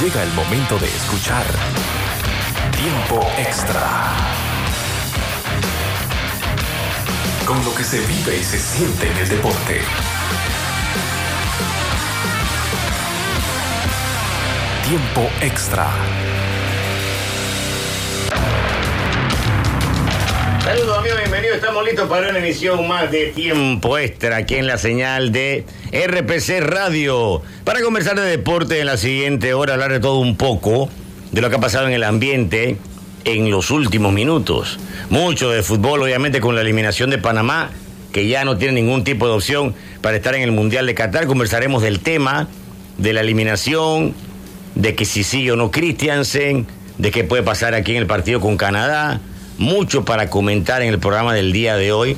llega el momento de escuchar Tiempo Extra. Con lo que se vive y se siente en el deporte. Tiempo Extra. Saludos amigos, bienvenidos. Estamos listos para una emisión más de Tiempo Extra aquí en la señal de RPC Radio. Para conversar de deporte en la siguiente hora, hablar de todo un poco, de lo que ha pasado en el ambiente en los últimos minutos. Mucho de fútbol, obviamente, con la eliminación de Panamá, que ya no tiene ningún tipo de opción para estar en el Mundial de Qatar. Conversaremos del tema, de la eliminación, de que si sigue o no Christiansen, de qué puede pasar aquí en el partido con Canadá. Mucho para comentar en el programa del día de hoy.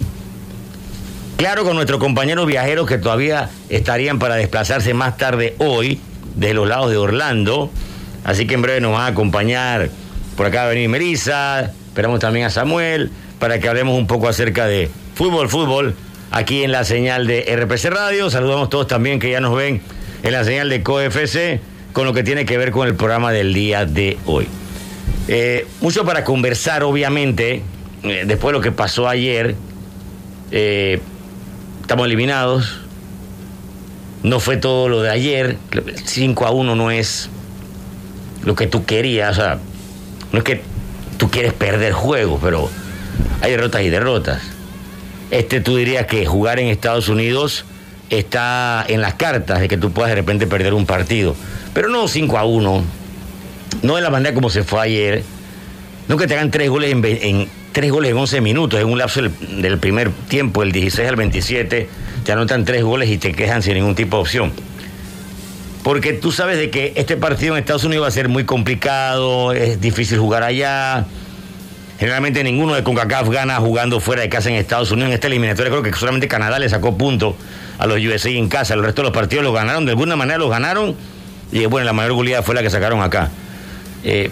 Claro, con nuestros compañeros viajeros que todavía estarían para desplazarse más tarde hoy, desde los lados de Orlando. Así que en breve nos va a acompañar por acá va a venir Merisa. Esperamos también a Samuel para que hablemos un poco acerca de fútbol, fútbol, aquí en la señal de RPC Radio. Saludamos todos también que ya nos ven en la señal de COFC con lo que tiene que ver con el programa del día de hoy. Eh, mucho para conversar, obviamente, eh, después de lo que pasó ayer. Eh, estamos eliminados. No fue todo lo de ayer. 5 a 1 no es lo que tú querías. O sea, no es que tú quieres perder juego, pero hay derrotas y derrotas. Este tú dirías que jugar en Estados Unidos está en las cartas de que tú puedas de repente perder un partido. Pero no 5 a 1. No de la manera como se fue ayer. No que te hagan tres goles en, en tres goles en 11 minutos, en un lapso del, del, primer tiempo, el 16 al 27, te anotan tres goles y te quejan sin ningún tipo de opción. Porque tú sabes de que este partido en Estados Unidos va a ser muy complicado, es difícil jugar allá. Generalmente ninguno de CONCACAF gana jugando fuera de casa en Estados Unidos. En esta eliminatoria creo que solamente Canadá le sacó puntos a los USA en casa. El resto de los partidos los ganaron, de alguna manera los ganaron. Y bueno, la mayor goleada fue la que sacaron acá. Eh,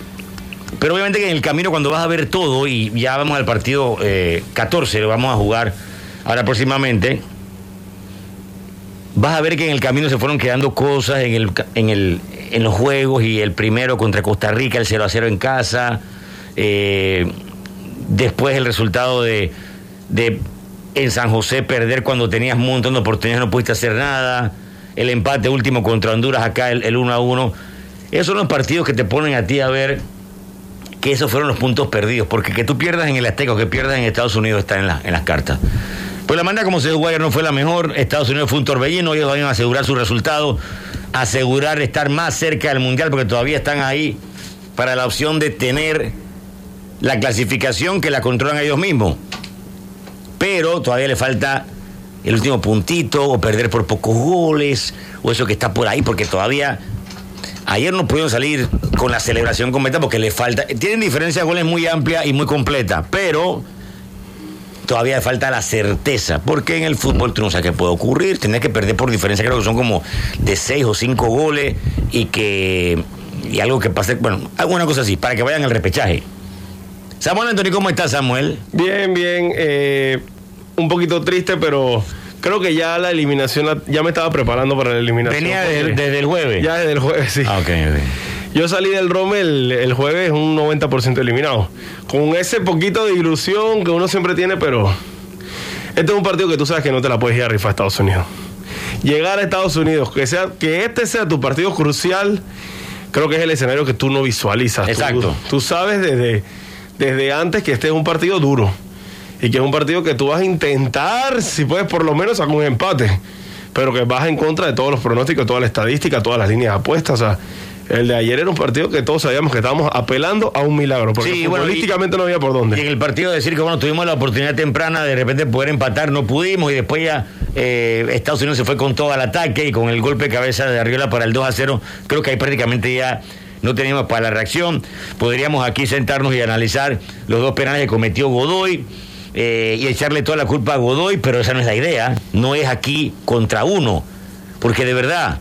pero obviamente que en el camino cuando vas a ver todo y ya vamos al partido eh, 14, lo vamos a jugar ahora próximamente, vas a ver que en el camino se fueron quedando cosas en, el, en, el, en los juegos y el primero contra Costa Rica, el 0 a 0 en casa, eh, después el resultado de, de en San José perder cuando tenías un montón de oportunidades, no pudiste hacer nada, el empate último contra Honduras acá, el, el 1 a 1. Esos son los partidos que te ponen a ti a ver que esos fueron los puntos perdidos, porque que tú pierdas en el Azteca o que pierdas en Estados Unidos está en, la, las cartas. Pues la manera como se jugó no fue la mejor, Estados Unidos fue un torbellino, ellos van a asegurar su resultado, asegurar estar más cerca del Mundial, porque todavía están ahí para la opción de tener la clasificación que la controlan ellos mismos. Pero todavía le falta el último puntito, o perder por pocos goles, o eso que está por ahí, porque todavía Ayer no pudieron salir con la celebración completa porque le falta. Tienen diferencia de goles muy amplia y muy completa, pero todavía falta la certeza. Porque en el fútbol tú no sabes qué puede ocurrir. Tienes que perder por diferencia, creo que son como de seis o cinco goles y que. Y algo que pase. Bueno, alguna cosa así, para que vayan al repechaje. Samuel Antonio, ¿cómo estás, Samuel? Bien, bien. Eh, un poquito triste, pero creo que ya la eliminación, ya me estaba preparando para la eliminación. Venía desde, desde, el jueves. Ya desde el jueves, sí. Ah, okay, okay. Yo salí del Rome el, el, jueves un 90% eliminado. Con ese poquito de ilusión que uno siempre tiene, pero este es un partido que tú sabes que no te la puedes ir a rifar a Estados Unidos. Llegar a Estados Unidos, que, sea, que este sea tu partido crucial, creo que es el escenario que tú no visualizas. Exacto. Tú, tú sabes desde, desde antes que este es un partido duro y que es un partido que tú vas a intentar, si puedes por lo menos sacar un empate, pero que vas en contra de todos los pronósticos, toda la estadística, todas las líneas apuestas. O sea, el de ayer era un partido que todos sabíamos que estábamos apelando a un milagro, porque Sí, bueno, y- no había por Y dónde. en el partido decir que bueno, tuvimos la oportunidad temprana de repente poder empatar, no pudimos, y después ya eh, Estados Unidos se fue con todo al ataque y con el golpe de cabeza de Arriola para el 2 a 0, creo que ahí prácticamente ya no teníamos para la reacción. Podríamos aquí sentarnos y analizar los dos penales que cometió Godoy. Eh, y echarle toda la culpa a Godoy, pero esa no es la idea. No es aquí contra uno. Porque de verdad,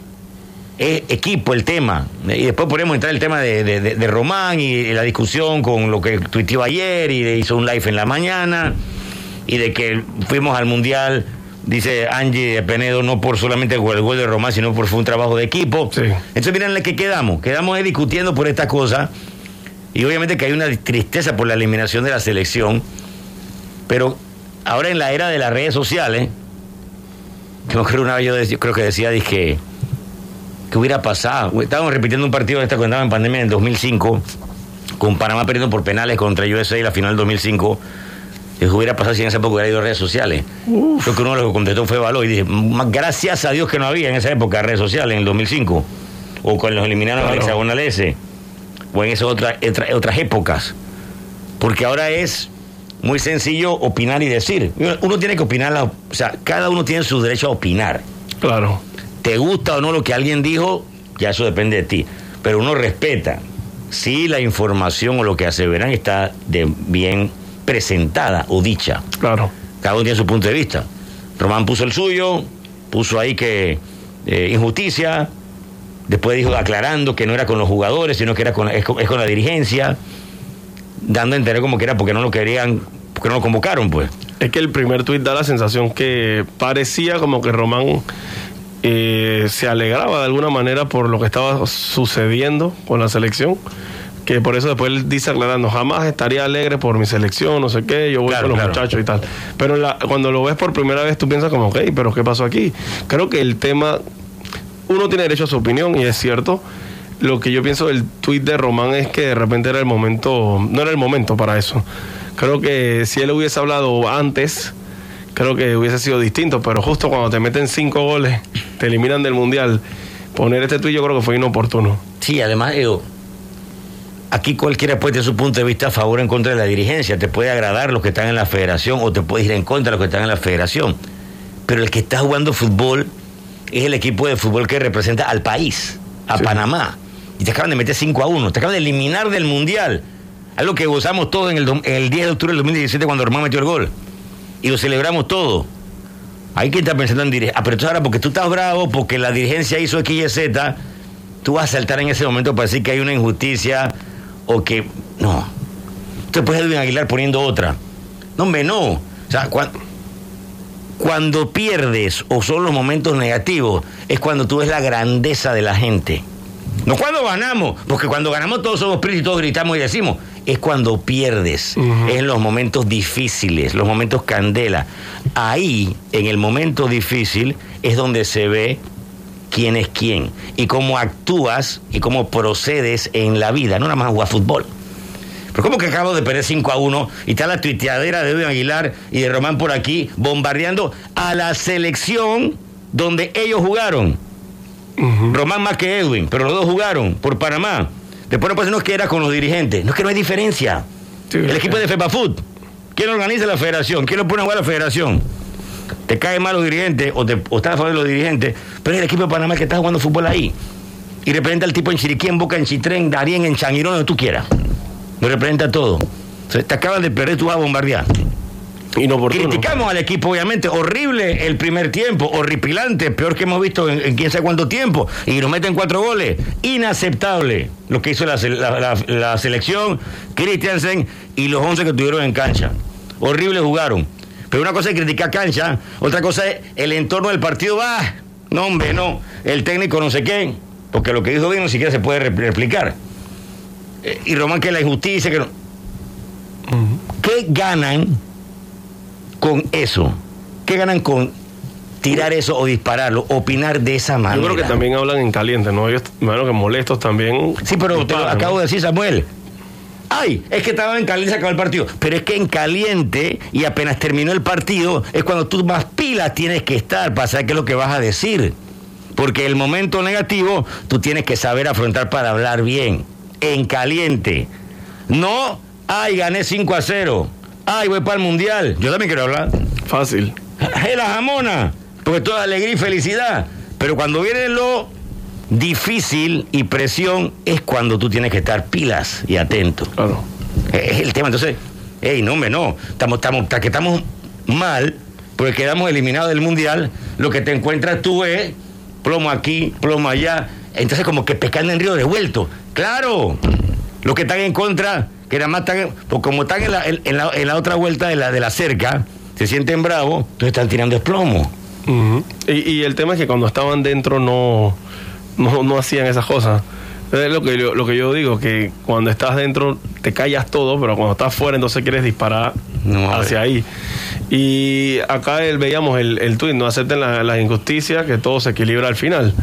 es equipo el tema. Y después podemos entrar el tema de, de- de- Román y la discusión con lo que tuiteó ayer y de- hizo un live en la mañana y de que fuimos al Mundial Dice Angie de Penedo, no por solamente el gol de Román, sino por fue un trabajo de equipo. Sí. Entonces, miren la que quedamos. Quedamos ahí discutiendo por esta cosa. Y obviamente que hay una tristeza por la eliminación de la selección. Pero ahora en la era de las redes sociales, no creo una vez yo, de- yo creo que decía, dije, ¿qué hubiera pasado? Estábamos repitiendo un partido de esta cuando estaba en pandemia en el 2005, con Panamá perdiendo por penales contra USA y la final del 2005. ¿Qué hubiera pasado si en esa época hubiera ido a redes sociales? Creo que uno de los que contestó fue Való y dije, "Ma- gracias a Dios que no había en esa época redes sociales, en el 2005. O cuando los eliminaron Claro. hexagonal S. O en esas otra- otras épocas. Porque ahora es muy sencillo opinar y decir. Uno tiene que opinar, la- o sea, cada uno tiene su derecho a opinar. Claro. Te gusta o no lo que alguien dijo, ya eso depende de ti. Pero uno respeta si la información o lo que aseveran está de bien presentada o dicha. Claro. Cada uno tiene su punto de vista. Román puso el suyo, puso ahí que eh, injusticia, después dijo aclarando que no era con los jugadores, sino que era con, es, con, es con la dirigencia, dando a entender como que era porque no lo querían, porque no lo convocaron, pues. Es que el primer tuit da la sensación que parecía como que Román eh, se alegraba de alguna manera por lo que estaba sucediendo con la selección. Que por eso después él dice aclarando, jamás estaría alegre por mi selección, no sé qué, yo voy Claro, con los claro. muchachos y tal. Pero la- cuando lo ves por primera vez tú piensas como, ok, pero ¿qué pasó aquí? Creo que el tema, uno tiene derecho a su opinión y es cierto. Lo que yo pienso del tuit de Román es que de repente era el momento, no era el momento para eso. Creo que si él hubiese hablado antes, creo que hubiese sido distinto, pero justo cuando te meten cinco goles, te eliminan del mundial, poner este tuit yo creo que fue inoportuno. Sí, además, digo, aquí cualquiera puede tener su punto de vista a favor o en contra de la dirigencia. Te puede agradar los que están en la federación o te puede ir en contra de los que están en la federación. Pero el que está jugando fútbol es el equipo de fútbol que representa al país, a Sí. Panamá. Y te acaban de meter 5 a 1, te acaban de eliminar del Mundial. Algo que gozamos todos en el, en el 10 de octubre del 2017 cuando Román metió el gol. Y lo celebramos todo. Hay que estar pensando en dirigencia. Ah, pero tú ahora porque tú estás bravo, porque la dirigencia hizo X y Z, tú vas a saltar en ese momento para decir que hay una injusticia o que. No. Usted puede Edwin Aguilar poniendo otra. No, hombre, no. O sea, cuan- cuando pierdes o son los momentos negativos, es cuando tú ves la grandeza de la gente. No cuando ganamos, porque cuando ganamos todos somos príncipes y todos gritamos y decimos. Es cuando pierdes, es en los momentos difíciles, los momentos candela. Ahí, en el momento difícil, es donde se ve quién es quién y cómo actúas y cómo procedes en la vida, no nada más jugar fútbol. Pero ¿cómo que acabo de perder 5 a 1 y está la tuiteadera de Edwin Aguilar y de Román por aquí bombardeando a la selección donde ellos jugaron? Román más que Edwin, pero los dos jugaron por Panamá. Después no puede no es que era con los dirigentes. No es que no hay diferencia. Sí, el equipo de FEPAFUT. ¿Quién organiza la federación? ¿Quién lo pone a jugar a la federación? Te caen mal los dirigentes o, te, o estás a favor de los dirigentes, pero es el equipo de Panamá que está jugando fútbol ahí. Y representa al tipo en Chiriquí, en Boca, en Chitrén, en Darien, en Changuirón, donde tú quieras. Lo representa todo. Entonces, te acaban de perder, tú vas a bombardear. Inoportuno. Criticamos al equipo, obviamente. Horrible el primer tiempo, horripilante, peor que hemos visto en, en quién sabe cuánto tiempo. Y nos meten cuatro goles. Inaceptable lo que hizo la, se- la- la- la selección, Christiansen y los 11 que tuvieron en cancha. Horrible jugaron. Pero una cosa es criticar cancha, otra cosa es el entorno del partido. Ah, no, hombre, no. El técnico no sé qué, porque lo que dijo bien ni siquiera se puede repl- replicar. Eh, y Román, que la injusticia, que no. ¿Qué ganan con eso? ¿Qué ganan con tirar eso o dispararlo, opinar de esa manera? Yo creo que también hablan en caliente, ¿no? Ellos, bueno, que molestos también. Sí, pero te lo acabo de decir, Samuel. Ay, es que estaba en caliente, se acabó el partido. Pero es que en caliente y apenas terminó el partido es cuando tú más pilas tienes que estar para saber qué es lo que vas a decir. Porque el momento negativo tú tienes que saber afrontar para hablar bien. En caliente. No, ay, gané 5 a 0. Ay, voy para el mundial. Yo también quiero hablar. Fácil. ¡Es la jamona! Porque toda alegría y felicidad. Pero cuando viene lo difícil y presión, es cuando tú tienes que estar pilas y atento. Claro. Es el tema. Entonces, hey, no, hombre, no. Estamos, estamos, hasta que estamos mal, porque quedamos eliminados del mundial, lo que te encuentras tú es plomo aquí, plomo allá. Entonces, como que pescando en río revuelto. ¡Claro! Los que están en contra, que nada más están, pues como están en la, en- en la- en la otra vuelta de la, de la cerca, se sienten bravos, entonces están tirando esplomo. Y, y el tema es que cuando estaban dentro no, no, no hacían esas cosas. Es lo que, yo, lo que yo digo, que cuando estás dentro te callas todo, pero cuando estás fuera entonces quieres disparar No, hacia ahí. Y acá el- veíamos el, el tuit, no acepten la- las injusticias, que todo se equilibra al final.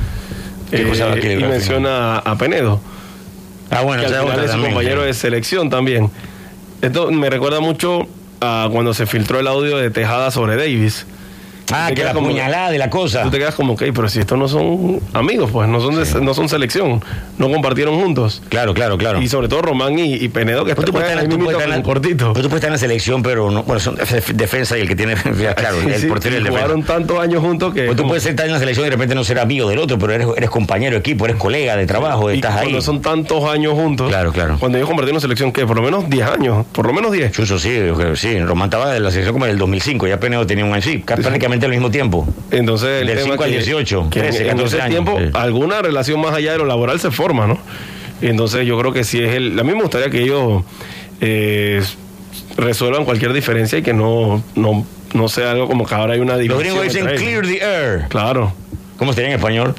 Eh, ¿Qué cosa va a equilibrar y menciona a Penedo Ah, bueno, que al final es su también, compañero sí. de selección también. Esto me recuerda mucho a cuando se filtró el audio de Tejada sobre Davis. Ah, que la como- puñalada de la cosa. Tú te quedas como, ok, pero si estos no son amigos, pues no son, de- no son selección, no compartieron juntos. Claro, claro, claro. Y sobre todo Román y, y Penedo, que tú puedes estar, ahí tú puedes estar en la- cortito. tú puedes estar en la selección, pero no, bueno, son def- defensa y el que tiene, claro, el Sí, portero y el defensa. jugaron tantos años juntos que... Pues tú como- puedes estar en la selección y de repente no ser amigo del otro, pero eres, eres compañero de equipo, eres colega de trabajo, y estás ahí. cuando son tantos años juntos. Claro, claro. Cuando ellos compartieron selección, que por lo menos 10 años, por lo menos 10. Chuso, sí, yo sí. Román estaba en la selección como en el 2005, ya Penedo tenía un año, sí, prácticamente al mismo tiempo. Entonces, el Del tema 5 al que- 18, que en- 13, en 14 ese años, tiempo, sí. alguna relación más allá de lo laboral se forma, ¿no? Y entonces, yo creo que si es el. A mí me gustaría que ellos eh, resuelvan cualquier diferencia y que no, no, no sea algo como que ahora hay una Los división. gringos dicen clear the air. Claro, ¿Cómo sería en español?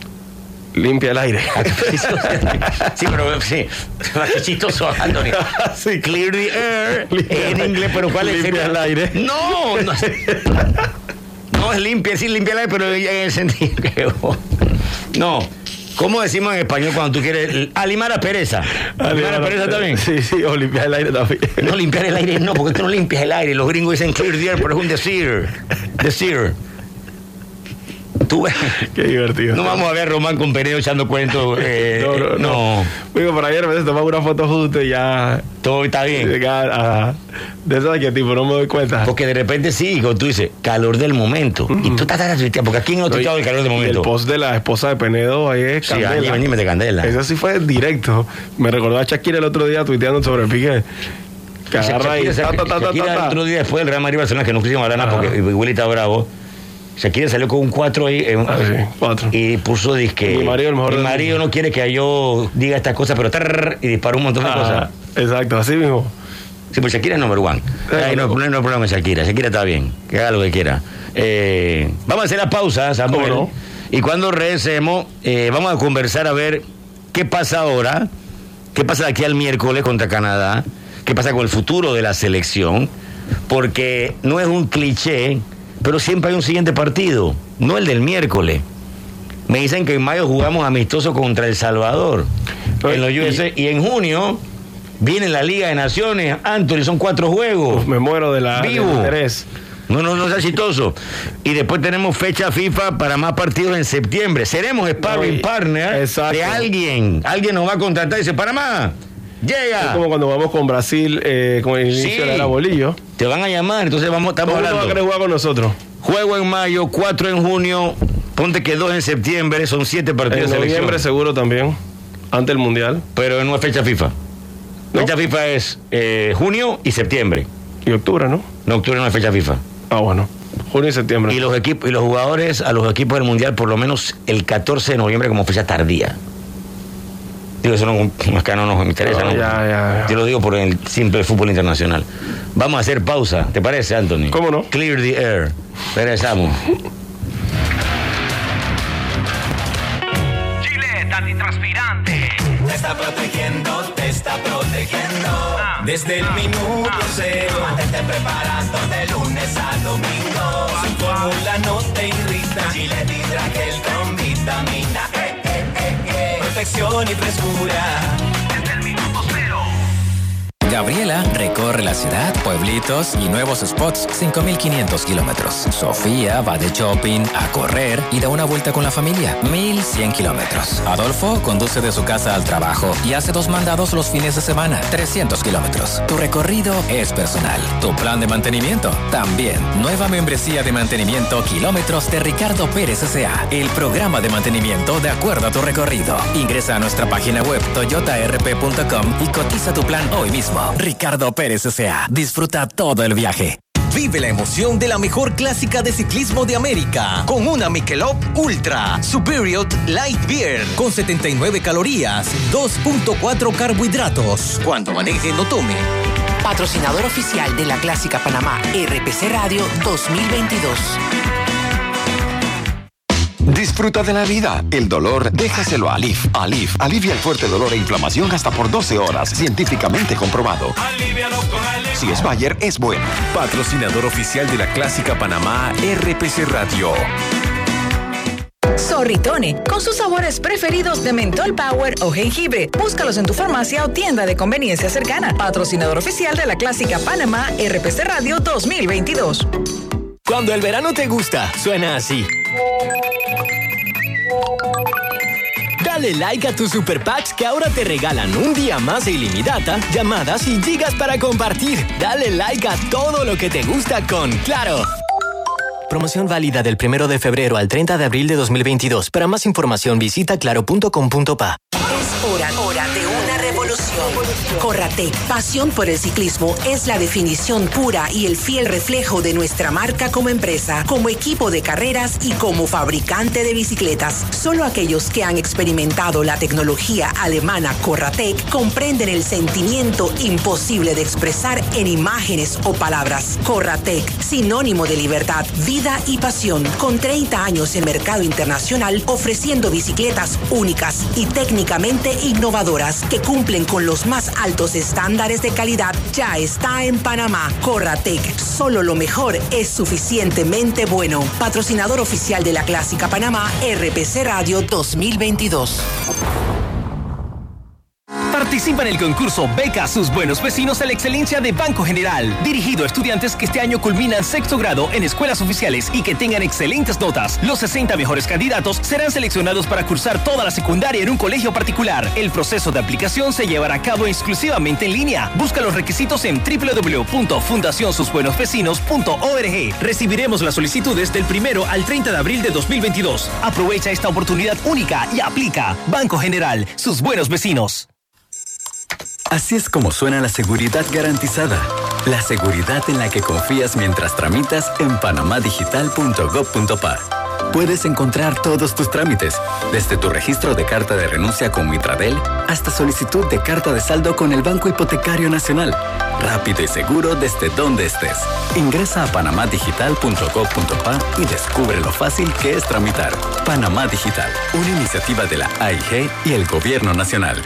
limpia el aire. sí, pero sí. Qué chistoso, Anthony. Sí. Clear the air. Limpia en inglés, pero ¿cuál es limpia el aire. No, no. No es limpia, sí, limpia el aire, pero en el sentido que. No. ¿Cómo decimos en español cuando tú quieres. Alimar a pereza. Alimar a pereza también. Sí, sí, o limpiar el aire también. No limpiar el aire, no, porque tú no limpias el aire. Los gringos dicen clear the air, pero es un decir. Decir. Tú ves. Qué divertido. No vamos a ver a Román con Peredo echando cuentos. eh, No, no, no. Digo, por ayer tomamos una foto justo y ya. Todo está bien. ya, de esas que tipo no me doy cuenta. Porque de repente sí, como tú dices, calor del momento. Y tú estás tan porque aquí no te el calor del momento. el post de la esposa de Penedo ahí es Sí, candela. Venime de candela. Eso sí fue directo. Me recordó a Shakira el otro día tuiteando sobre Piqué. Que agarra y Shakira, ta, ta, ta, ta, Shakira ta, ta. otro día después del Real Madrid Barcelona, que no quisimos hablar nada porque Willy está bravo. Shakira salió con un 4 ahí. eh, Ah, sí, cuatro. Y puso disque. Mi marido el mejor Mi marido no quiere que yo diga estas cosas, pero tarr, y disparó un montón de Ah, cosas. exacto, así mismo. Sí, pues Shakira es number one. No, no. no hay problema con Shakira. Shakira está bien. Que haga lo que quiera. Eh, vamos a hacer la pausa, Samuel. Y cuando regresemos, eh, vamos a conversar a ver qué pasa ahora, qué pasa de aquí al miércoles contra Canadá, qué pasa con el futuro de la selección, porque no es un cliché, pero siempre hay un siguiente partido, no el del miércoles. Me dicen que en mayo jugamos amistoso contra El Salvador, en los Y- USA, y en junio viene la Liga de Naciones, Anthony, son cuatro juegos. Me muero de la Vivo. interés. No, no, no sea chistoso. Y después tenemos fecha FIFA para más partidos en septiembre. Seremos sparring No, partner Exacto. de alguien. Alguien nos va a contratar y dice, Panamá, Es llega. como cuando vamos con Brasil, eh, con el inicio Sí. de la bolillo. Te van a llamar, entonces vamos, estamos ¿Cómo no va a hablando. querer jugar con nosotros? Juego en mayo, cuatro en junio, ponte que dos en septiembre, son siete partidos En de selección. noviembre seguro también, antes del Mundial. Pero no es fecha FIFA. ¿No? Fecha FIFA es eh, junio y septiembre. Y octubre, ¿no? No, octubre no es fecha FIFA. Ah, bueno. Junio y septiembre. Y los equipos y los jugadores a los equipos del mundial por lo menos el 14 de noviembre como fecha tardía. Digo, eso no, es que no nos interesa, No, ¿no? ya, ya, ya. Yo lo digo por el simple fútbol internacional. Vamos a hacer pausa, ¿te parece, Anthony? ¿Cómo no? Clear the air. Regresamos. Gillette antitranspirante. Te está protegiendo, te está protegiendo. Ah. Desde el minuto cero. Mantente preparando de lunes a domingo. Su fórmula no te irrita. Gillette Hidra Gel con vitamina. Protección y frescura. Gabriela recorre la ciudad, pueblitos y nuevos spots 5.500 kilómetros. Sofía va de shopping a correr y da una vuelta con la familia 1.100 kilómetros. Adolfo conduce de su casa al trabajo y hace dos mandados los fines de semana 300 kilómetros. Tu recorrido es personal. Tu plan de mantenimiento también. Nueva membresía de mantenimiento kilómetros de Ricardo Pérez S.A. El programa de mantenimiento de acuerdo a tu recorrido. Ingresa a nuestra página web toyotarp.com y cotiza tu plan hoy mismo. Ricardo Pérez S.A. Disfruta todo el viaje. Vive la emoción de la mejor clásica de ciclismo de América con una Michelob Ultra Superior Light Beer con 79 calorías, 2.4 carbohidratos. Cuando maneje no tome. patrocinador oficial de la Clásica Panamá RPC Radio 2022. Disfruta de la vida. El dolor, déjaselo a Alif. Alif alivia el fuerte dolor e inflamación hasta por 12 horas, científicamente comprobado. Si es Bayer, es bueno. Patrocinador oficial de la Clásica Panamá RPC Radio. Zorritone, con sus sabores preferidos de mentol power o jengibre. Búscalos en tu farmacia o tienda de conveniencia cercana. Patrocinador oficial de la clásica Panamá RPC Radio 2022. Cuando el verano te gusta, suena así. Dale like a tus super packs que ahora te regalan un día más de ilimitada, llamadas y gigas para compartir. Dale like a todo lo que te gusta con Claro. Promoción válida del 1 de febrero al 30 de abril de 2022. Para más información visita claro.com.pa. Es hora, hora de una revolución. Corratec, pasión por el ciclismo, es la definición pura y el fiel reflejo de nuestra marca como empresa, como equipo de carreras y como fabricante de bicicletas. Solo aquellos que han experimentado la tecnología alemana Corratec comprenden el sentimiento imposible de expresar en imágenes o palabras. Corratec, sinónimo de libertad, vida y pasión, con 30 años en mercado internacional ofreciendo bicicletas únicas y innovadoras que cumplen con los más altos estándares de calidad, ya está en Panamá. Corratec, solo lo mejor es suficientemente bueno. Patrocinador oficial de la Clásica Panamá, RPC Radio 2022. Participa en el concurso Beca sus buenos vecinos a la excelencia de Banco General, dirigido a estudiantes que este año culminan sexto grado en escuelas oficiales y que tengan excelentes notas. Los 60 mejores candidatos serán seleccionados para cursar toda la secundaria en un colegio particular. El proceso de aplicación se llevará a cabo exclusivamente en línea. Busca los requisitos en www.fundacionsusbuenosvecinos.org. Recibiremos las solicitudes del primero al 30 de abril de 2022. Aprovecha esta oportunidad única y aplica. Banco General, sus buenos vecinos. Así es como suena la seguridad garantizada. La seguridad en la que confías mientras tramitas en panamadigital.gov.pa. Puedes encontrar todos tus trámites, desde tu registro de carta de renuncia con Mitradel hasta solicitud de carta de saldo con el Banco Hipotecario Nacional. Rápido y seguro desde donde estés. Ingresa a panamadigital.gov.pa y descubre lo fácil que es tramitar. Panamá Digital, una iniciativa de la AIG y el Gobierno Nacional.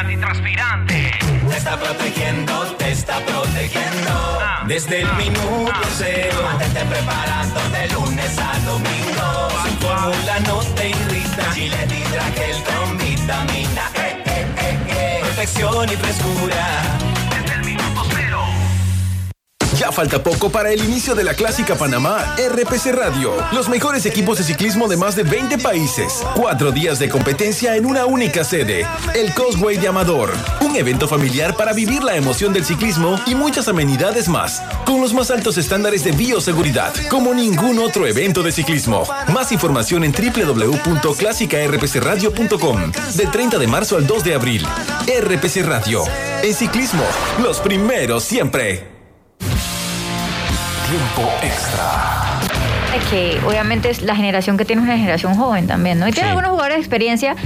Antitranspirante. Te está protegiendo, te está protegiendo. Desde el minuto cero, mantente preparando de lunes a domingo. Su fórmula no te irrita. Gillette Hidra Gel con vitamina E, E, E, E. Protección y frescura. Ya falta poco para el inicio de la Clásica Panamá RPC Radio. Los mejores equipos de ciclismo de más de 20 países. Cuatro días de competencia en una única sede. El Causeway de Amador. Un evento familiar para vivir la emoción del ciclismo y muchas amenidades más. Con los más altos estándares de bioseguridad. Como ningún otro evento de ciclismo. Más información en www.clásicarpcradio.com. Del 30 de marzo al 2 de abril. RPC Radio. En ciclismo, los primeros siempre. Tiempo extra. Es que obviamente es la generación que tiene es una generación joven también, ¿no? Y tiene Sí. algunos jugadores de experiencia,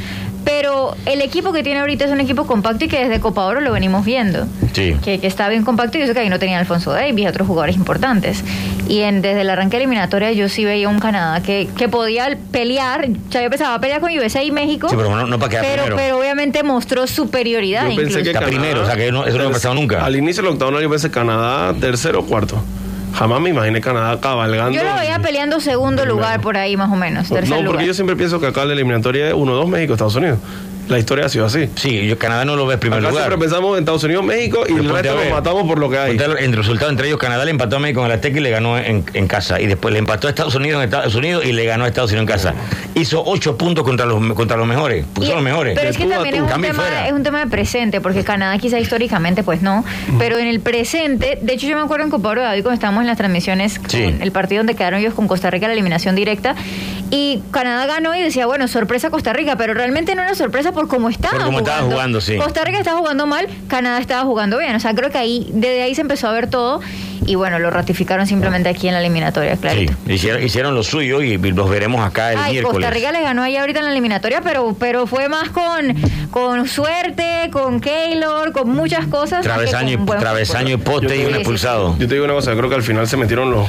pero el equipo que tiene ahorita es un equipo compacto y que desde Copa Oro lo venimos viendo. Sí. Que, que está bien compacto y yo sé que ahí no tenía Alfonso Davis y otros jugadores importantes. Y en, desde el arranque eliminatoria yo sí veía un Canadá que, que podía pelear, o sea, yo pensaba pelear con USA y México. Sí, pero no, no para quedar pero, primero. pero obviamente mostró superioridad Yo incluso. pensé que Está Canadá- primero, o sea, que no- eso no ha pasado nunca. Al inicio del octavo yo pensé Canadá tercero o cuarto. Jamás me imaginé Canadá cabalgando. Yo lo veía peleando segundo lugar por ahí más o menos, tercer No, lugar. porque yo siempre pienso que acá la eliminatoria es 1-2 México, Estados Unidos. La historia ha sido así. Sí, yo Canadá no lo ve en primer Acá lugar. siempre pensamos en Estados Unidos, México y el resto ver. matamos por lo que hay. Ponte a- Entre resultados entre ellos, Canadá le empató a México en el Azteca y le ganó en, en casa. Y después le empató a Estados Unidos en Estados Unidos y le ganó a Estados Unidos en casa. Hizo ocho puntos contra los, contra los mejores. Y- son los mejores. Pero es que también es un, tema, es un tema de presente, porque Canadá quizá históricamente pues no, pero en el presente, de hecho yo me acuerdo en Copa Oro de David cuando estábamos en las transmisiones Sí. con el partido donde quedaron ellos con Costa Rica la eliminación directa Y Canadá ganó y decía, bueno, sorpresa Costa Rica, pero realmente no era sorpresa por cómo estaba Por cómo estaba jugando, sí. Costa Rica estaba jugando mal, Canadá estaba jugando bien. O sea, creo que ahí, desde ahí se empezó a ver todo y bueno, lo ratificaron simplemente aquí en la eliminatoria, claro. Sí, hicieron, hicieron lo suyo y los veremos acá el Ay, miércoles. Costa Rica le ganó ahí ahorita en la eliminatoria, pero, pero fue más con, con suerte, con Keylor, con muchas cosas. Travesaño, y, travesaño y poste y un expulsado. Yo te digo una cosa, creo que al final se metieron los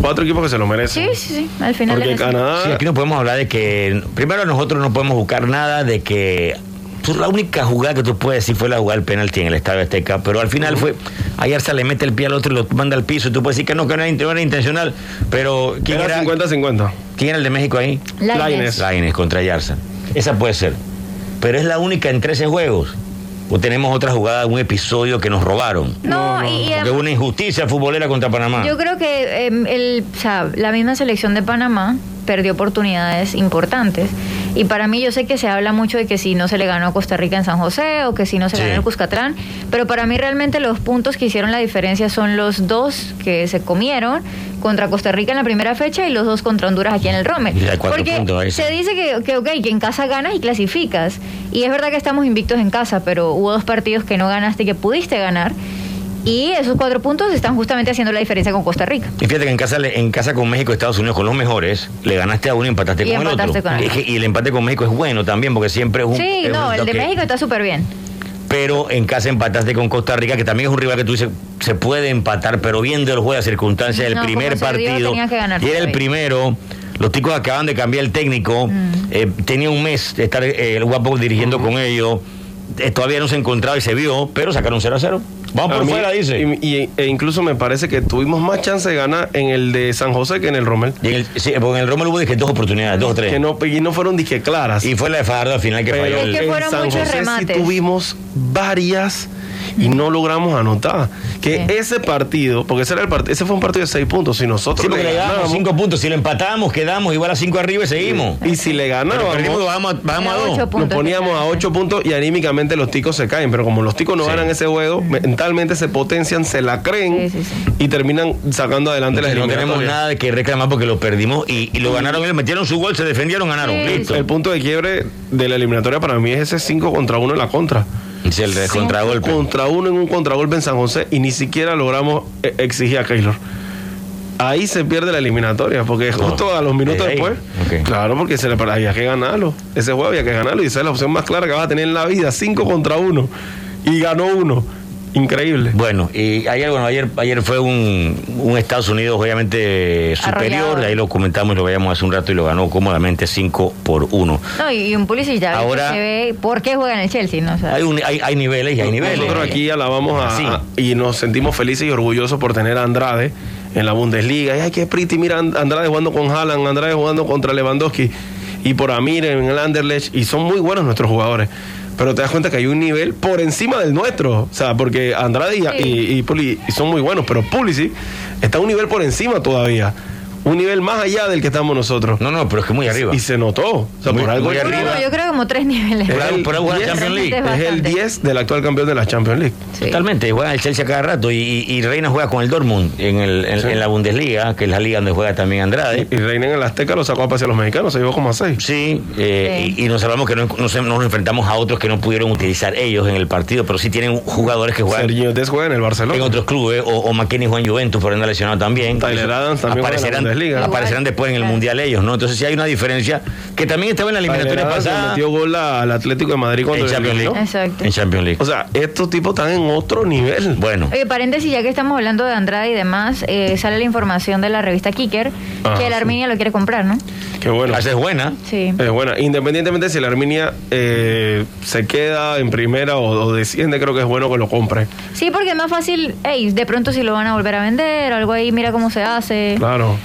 cuatro equipos que se lo merecen. Sí, sí, sí, al final. Porque. Canadá. Sí, aquí no podemos hablar de que. Primero, nosotros no podemos buscar nada de que. pues, la única jugada que tú puedes decir fue la jugada del penalti en el Estadio Azteca, pero al final fue. Ayer se le mete el pie al otro y lo manda al piso. Tú puedes decir que no, que no era, no era intencional, pero. ¿Quién Era era, 50-50. ¿Quién era el de México ahí? Lainez. Lainez contra Yarza. Esa puede ser. Pero es la única en 13 juegos. O tenemos otra jugada, un episodio que nos robaron. No, y- y Porque hubo una injusticia futbolera contra Panamá. Yo creo que em, el, o sea, la misma selección de Panamá perdió oportunidades importantes. Y para mí yo sé que se habla mucho de que si no se le ganó a Costa Rica en San José o que si no se Sí. ganó en el Cuscatlán, pero para mí realmente los puntos que hicieron la diferencia son los dos que se comieron contra Costa Rica en la primera fecha y los dos contra Honduras aquí en el Rommel. Porque puntos se dice que, que, ok, que en casa ganas y clasificas. Y es verdad que estamos invictos en casa, pero hubo dos partidos que no ganaste y que pudiste ganar. Y esos cuatro puntos están justamente haciendo la diferencia con Costa Rica. Y fíjate que en casa, en casa con México y Estados Unidos, con los mejores, le ganaste a uno y empataste Y con el otro. con el Y, es que- y el empate con México es bueno también, porque siempre es un. Sí, es no, un el de. México está súper bien. Pero en casa empataste con Costa Rica, que también es un rival que tú dices, se puede empatar, pero viendo el juego de circunstancias, el No, primer partido. y era el primero. Los ticos acaban de cambiar el técnico. Mm. eh, tenía un mes de estar eh, el guapo dirigiendo con ellos. Eh, todavía no se encontraba y se vio, pero sacaron 0 a 0. Vamos por mí- fuera, dice. Y, y- e incluso me parece que tuvimos más chance de ganar en el de San José que en el Rommel. Y en el, sí, porque en el Rommel hubo dije, dos oportunidades, dos o tres. Que no, y no fueron disque claras. Y fue la de Fajardo al final que Pero falló. Es que en fueron San muchos José remates. sí tuvimos varias y no logramos anotar. Que Sí. ese partido, porque ese, era el part- ese fue un partido de seis puntos. Si nosotros Sí, porque le ganábamos- cinco puntos. Si lo empatamos, quedamos igual a cinco arriba y seguimos. y si le ganábamos, perdimos, bajamos, a- bajamos a dos. nos poníamos a ocho puntos y anímicamente los ticos se caen. Pero como los ticos no Sí. ganan ese juego, mentalmente se potencian, se la creen Sí, sí, sí. y terminan sacando adelante las no tenemos nada de que reclamar porque lo perdimos y, y lo ganaron ellos, metieron su gol, se defendieron, ganaron. Sí, Listo. El punto de quiebre de la eliminatoria para mí es ese 5 contra 1 en la contra. Sí, el de contragolpe. Contra uno en un contragolpe en San José y ni siquiera logramos eh, exigir a Keylor. Ahí se pierde la eliminatoria, porque justo a los minutos después. Claro, porque se le había que ganarlo. Ese juego había que ganarlo y esa es la opción más clara que vas a tener en la vida: 5 contra 1. Y ganó uno. Increíble. Bueno, y ayer, bueno, ayer, ayer fue un, un Estados Unidos obviamente superior, Arrollador. ahí lo comentamos y lo veíamos hace un rato y lo ganó cómodamente 5 por 1. No, y, y un Pulisic ya Ahora- se ve por qué juega en el Chelsea, ¿no? O sea, Hay, un- hay, hay niveles y hay niveles. Nosotros aquí alabamos a, Sí. a- y nos sentimos felices y orgullosos por tener a Andrade en la Bundesliga. Y ay, qué pretty, mira And- Andrade jugando con Haaland, Andrade jugando contra Lewandowski y por Amir en el Anderlecht. Y son muy buenos nuestros jugadores. Pero te das cuenta que hay un nivel por encima del nuestro. O sea, porque Andrade y, Sí. y- son muy buenos, pero Pulisic está un nivel por encima todavía. Un nivel más allá del que estamos nosotros. No, no, pero es que muy arriba. Y se notó. O sea, Muy- por algo muy arriba. no, yo creo como tres niveles. Por algo- el por algo 10 Champions League. Es Es el bastante. 10 del actual campeón de la Champions League. Sí. Totalmente, juega el Chelsea a cada rato y, Reina juega con el Dortmund en, el, en, Sí. en la Bundesliga, que es la liga donde juega también Andrade. Y Reina en el Azteca lo sacó a pasear a los mexicanos, se llevó como a 6. Sí, eh, Sí. Y, y nos hablamos que no, nos, nos enfrentamos a otros que no pudieron utilizar ellos en el partido, pero sí tienen jugadores que juegan Sergio Dez juega en el Barcelona. en otros clubes, o, o McKinney juega en Juventus, pero anda lesionado también. Tyler Adams también juega en la aparecerán, Bundesliga. aparecerán después en el. Mundial ellos, ¿no? Entonces sí hay una diferencia que también estaba en la eliminatoria pasada metió gol al Atlético de Madrid cuando en Champions. League. Exacto. En Champions League. O sea, estos tipos están en otro nivel. Bueno, Oye, paréntesis, ya que estamos hablando de Andrade y demás, eh, sale la información de la revista Kicker Ah, que la Arminia lo quiere comprar, ¿no? Qué bueno. esa es buena. Sí. Es buena. Independientemente si la Arminia eh, se queda en primera o, o desciende, creo que es bueno que lo compre. Sí, porque es más fácil, hey, de pronto si lo van a volver a vender, algo ahí, mira cómo se hace. Claro.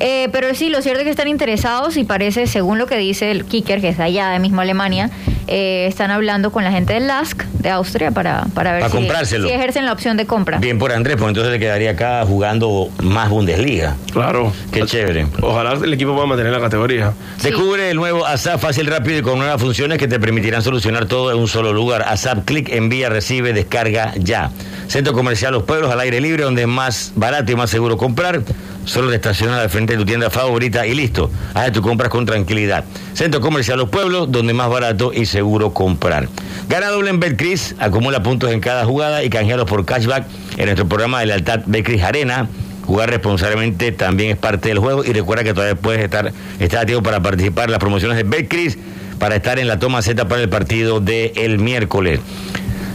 Eh, pero sí, lo cierto es que están interesados y parece, según lo que dice el Kicker, que es de allá de mismo Alemania, eh, están hablando con la gente del LASK de Austria para, para ver Para si, ejercen la opción de compra. Bien por Andrés, porque entonces le quedaría acá jugando más Bundesliga. Claro. Qué chévere. Ojalá el equipo pueda mantener la categoría. Sí. Descubre el nuevo ASAP fácil, rápido y con nuevas funciones que te permitirán solucionar todo en un solo lugar. ASAP, clic, envía, recibe, descarga ya. Centro Comercial Los Pueblos al aire libre, donde es más barato y más seguro comprar. Solo te estacionas al frente de tu tienda favorita y listo. Haz tus compras con tranquilidad. Centro Comercial Los Pueblos, donde más barato y seguro comprar. Gana doble en Betcris, acumula puntos en cada jugada y canjealos por cashback en nuestro programa de lealtad Betcris Arena. Jugar responsablemente también es parte del juego y recuerda que todavía puedes estar, estar para participar en las promociones de Betcris para estar en la toma Z para el partido del miércoles.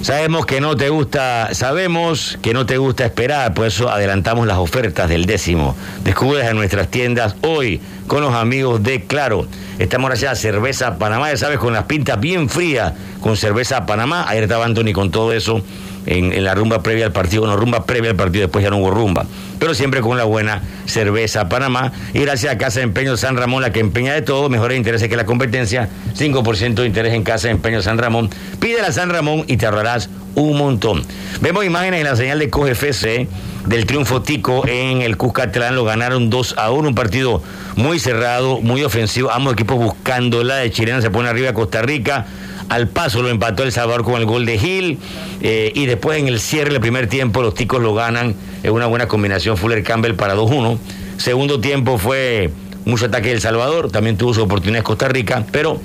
Sabemos que no te gusta, sabemos que no te gusta esperar, por eso adelantamos las ofertas del décimo. Descubres en nuestras tiendas hoy con los amigos de Claro. Estamos gracias a Cerveza Panamá, ya sabes, con las pintas bien frías con Cerveza Panamá. Ayer estaba Anthony con todo eso en, la rumba previa al partido, no rumba previa al partido, después ya no hubo rumba. Pero siempre con la buena cerveza Panamá. Y gracias a Casa de Empeño San Ramón, la que empeña de todo, mejores intereses que la competencia, 5% de interés en Casa de Empeño San Ramón. Pídela San Ramón y te ahorrarás un montón. Vemos imágenes en la señal de COGFC del triunfo tico en el Cuscatlán, lo ganaron 2 a 1, un partido muy cerrado, muy ofensivo, ambos equipos buscando la de Chilena, se pone arriba Costa Rica, al paso lo empató El Salvador con el gol de Gil. eh, y después en el cierre del primer tiempo los ticos lo ganan. Es una buena combinación Fuller Campbell para 2-1. Segundo tiempo fue mucho ataque del Salvador. También tuvo su oportunidad Costa Rica. Pero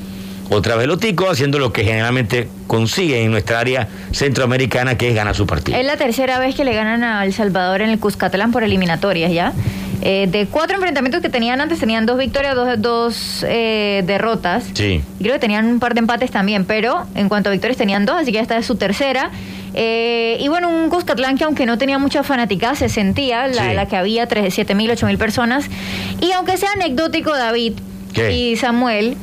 otra vez los ticos haciendo lo que generalmente consiguen en nuestra área centroamericana, que es ganar su partido. Es la tercera vez que le ganan a El Salvador en el Cuscatlán por eliminatorias ya. Eh, de cuatro enfrentamientos que tenían antes, tenían dos victorias, dos, dos eh, derrotas. Sí. Y creo que tenían un par de empates también, pero en cuanto a victorias tenían dos, así que esta es su tercera. Eh, y bueno, un Cuscatlán que aunque no tenía mucha fanática, se sentía la, Sí. la que había, 3, 7 mil, 8 mil personas. Y aunque sea anecdótico, David ¿Qué? y Samuel,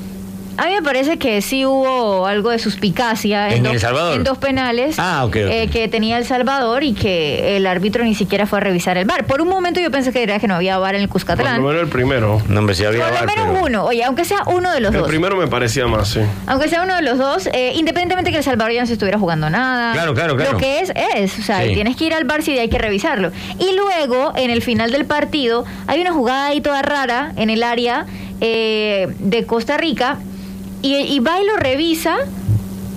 a mí me parece que sí hubo algo de suspicacia ¿En dos, El Salvador? en dos penales Ah, eh, que tenía El Salvador y que el árbitro ni siquiera fue a revisar el bar. Por un momento yo pensé que era que no había bar en el Por Cuscatlán. lo menos el primero. No, hombre, si había Por lo menos pero- uno, oye, aunque sea uno de los El dos. primero me parecía más, sí. Aunque sea uno de los dos, eh, independientemente que El Salvador ya no se estuviera jugando nada. Claro, claro, claro. Lo que es, es. O sea, Sí. tienes que ir al bar si hay que revisarlo. Y luego, en el final del partido, hay una jugada ahí toda rara en el área eh, de Costa Rica. Y, y va y lo revisa.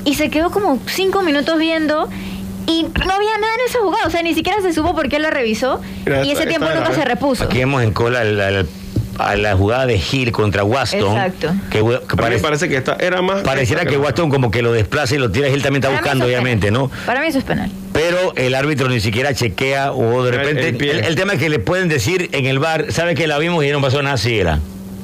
Y se quedó como cinco minutos viendo. Y no había nada en esa jugada. O sea, ni siquiera se supo por qué lo revisó. Y ese tiempo nunca se repuso. Aquí vemos en cola la, la- a la jugada de Gil contra Waston. Exacto. Que, que A mí me parece- que esta era más. pareciera que Waston como que lo desplaza y lo tira. Gil también está Para buscando, es obviamente, ¿no? Para mí eso es penal. Pero el árbitro ni siquiera chequea o de El- repente. el El, el tema es que le pueden decir en el bar, ¿sabe que la vimos y no pasó nada así era?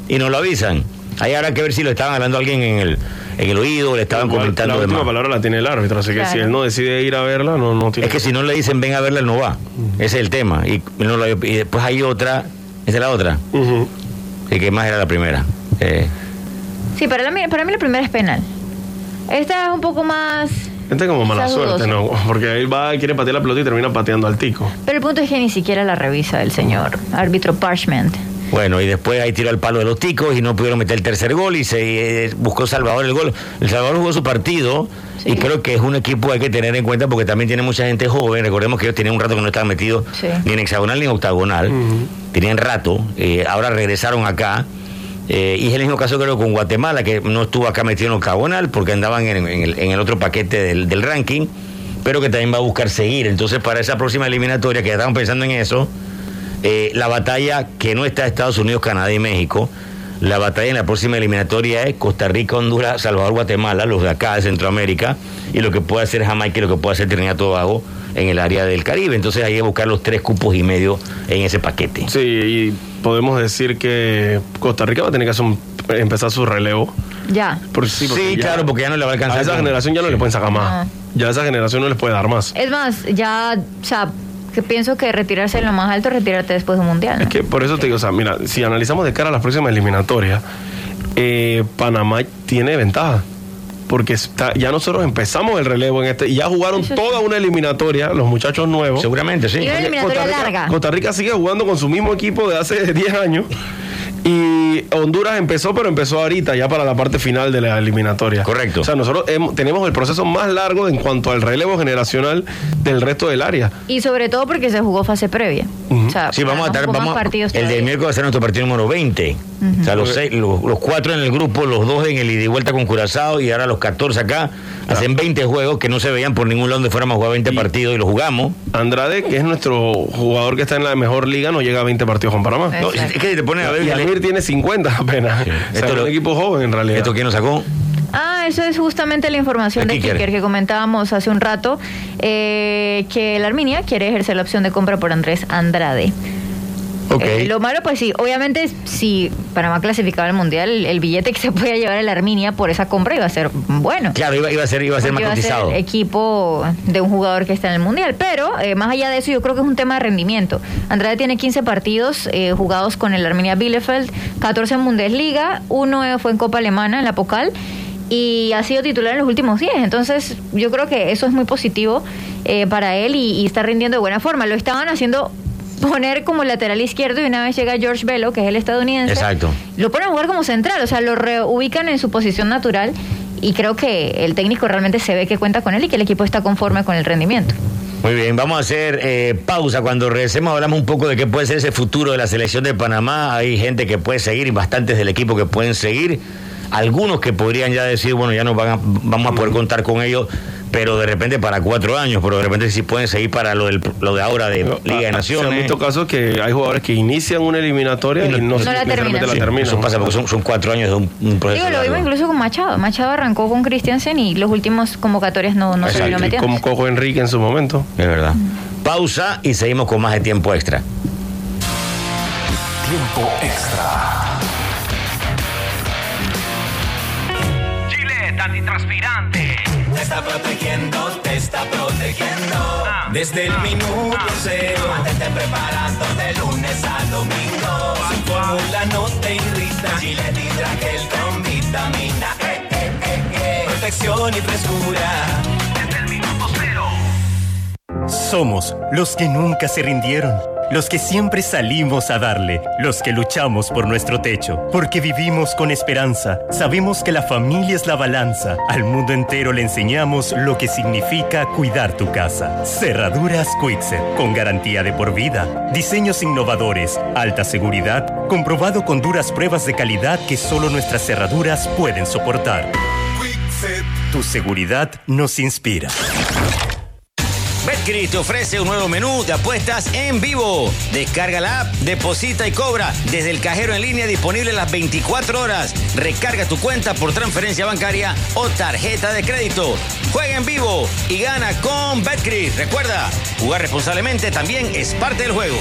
Y nos lo avisan. Ahí habrá que ver si lo estaban hablando a alguien en el, en el oído o le estaban Igual, comentando La de última palabra la tiene el árbitro, así que Claro. si él no decide ir a verla, no, no tiene. Es que si no le dicen ven a verla, él no va. Ese es el tema. Y, no lo- y después hay otra. Esa es la otra. Ujú. Y que más era la primera. Eh, Sí, para, la- para mí la primera es penal. Esta es un poco más... Este es como mala suerte. ¿no? Porque él va, quiere patear la pelota y termina pateando al tico. Pero el punto es que ni siquiera la revisa el señor árbitro Parchment. Bueno, y después ahí tiró el palo de los ticos y no pudieron meter el tercer gol y se eh, buscó Salvador el gol. El Salvador jugó su partido y creo que es un equipo que hay que tener en cuenta porque también tiene mucha gente joven. Recordemos que ellos tenían un rato que no estaban metidos Sí. ni en hexagonal ni en octagonal. Tenían rato, eh, ahora regresaron acá. eh, y es el mismo caso creo con Guatemala, que no estuvo acá metido en octagonal porque andaban en, en el, en el otro paquete del, del ranking, pero que también va a buscar seguir. Entonces, para esa próxima eliminatoria, que ya estaban pensando en eso, eh, la batalla que no está Estados Unidos, Canadá y México, la batalla en la próxima eliminatoria es Costa Rica, Honduras, Salvador, Guatemala, los de acá de Centroamérica, y lo que puede hacer Jamaica y lo que puede hacer Trinidad y Tobago en el área del Caribe. Entonces hay que buscar los tres cupos y medio en ese paquete. Sí, y podemos decir que Costa Rica va a tener que hacer un- empezar su relevo. Ya. Por- sí, Sí, claro, porque ya no le va a alcanzar A esa con- generación ya no le pueden sacar más. Ya a esa generación no les puede dar más. Es más, ya, o sea, que pienso que retirarse en lo más alto, retirarte después de un mundial. ¿no? Es que por eso te digo, o sea, mira, si analizamos de cara a las próximas eliminatorias, eh, Panamá tiene ventaja. Porque está- ya nosotros empezamos el relevo en este y ya jugaron toda una eliminatoria los muchachos nuevos. Seguramente, sí. Y una eliminatoria Costa Rica, larga. Costa Rica sigue jugando con su mismo equipo de hace 10 años. Y Honduras empezó, pero empezó ahorita, ya para la parte final de la eliminatoria. Correcto. O sea, nosotros hemos- tenemos el proceso más largo en cuanto al relevo generacional del resto del área. Y sobre todo porque se jugó fase previa. O sea, Sí, vamos a estar, vamos, partidos el de miércoles va a ser nuestro partido número 20. O sea, los, seis, los, los cuatro en el grupo, los dos en el ida y vuelta con Curazao y ahora los 14 acá. Hacen 20 juegos que no se veían por ningún lado donde fuéramos a jugar 20 partidos y los jugamos. Andrade, que es nuestro jugador que está en la mejor liga, no llega a 20 partidos con Panamá. No, es que te pones a ver. Y Almir tiene 50 apenas. O sea, Esto es lo- un equipo joven en realidad. ¿Esto quién nos sacó? Ah, eso es justamente la información ¿De Kicker? Que comentábamos hace un rato, eh, que la Arminia quiere ejercer la opción de compra por Andrés Andrade. Ok. Eh, lo malo, pues sí, obviamente, si Panamá clasificaba al Mundial, el, el billete que se podía llevar a la Arminia por esa compra iba a ser bueno. Claro, iba, iba a ser, iba a ser más a ser equipo de un jugador que está en el Mundial. Pero eh, más allá de eso, yo creo que es un tema de rendimiento. Andrade tiene 15 partidos eh, jugados con el Arminia Bielefeld, 14 en Bundesliga, uno fue en Copa Alemana, en la Pokal, y ha sido titular en los últimos 10. Entonces, yo creo que eso es muy positivo eh, para él y, y está rindiendo de buena forma. Lo estaban haciendo poner como lateral izquierdo y una vez llega George Velo, que es el estadounidense, Exacto. lo ponen a jugar como central, o sea, lo reubican en su posición natural y creo que el técnico realmente se ve que cuenta con él y que el equipo está conforme con el rendimiento. Muy bien, vamos a hacer eh, pausa. Cuando regresemos hablamos un poco de qué puede ser ese futuro de la selección de Panamá. Hay gente que puede seguir y bastantes del equipo que pueden seguir. Algunos que podrían ya decir, bueno, ya no van a- vamos a poder contar con ellos, pero de repente para cuatro años, pero de repente sí pueden seguir para lo, del, lo de ahora de Liga de Ah, Se han Naciones. visto casos que hay jugadores que inician una eliminatoria y no, No la necesariamente terminan. la Sí, terminan. Eso pasa porque son, son cuatro años de un, un proceso. Digo, lo vimos incluso con Machado. Machado arrancó con Christiansen y los últimos convocatorias no, no se Exacto, y metiendo. Como Cojo Enrique en su momento. Es verdad. Pausa y seguimos con más de tiempo extra. Tiempo extra. Está protegiendo, te está protegiendo. Desde el minuto cero, mantente preparando de lunes a domingo. Su fórmula no te irrita. Gillette Hidrogel con vitamina E, E, E, E. Protección y frescura. Desde el minuto cero. Somos los que nunca se rindieron, los que siempre salimos a darle, los que luchamos por nuestro techo, porque vivimos con esperanza, sabemos que la familia es la balanza, al mundo entero le enseñamos lo que significa cuidar tu casa. Cerraduras Quixet, con garantía de por vida, diseños innovadores, alta seguridad, comprobado con duras pruebas de calidad que solo nuestras cerraduras pueden soportar. Tu seguridad nos inspira. Betcris te ofrece un nuevo menú de apuestas en vivo. Descarga la app, deposita y cobra desde el cajero en línea disponible las 24 horas. Recarga tu cuenta por transferencia bancaria o tarjeta de crédito. Juega en vivo y gana con Betcris. Recuerda, jugar responsablemente también es parte del juego.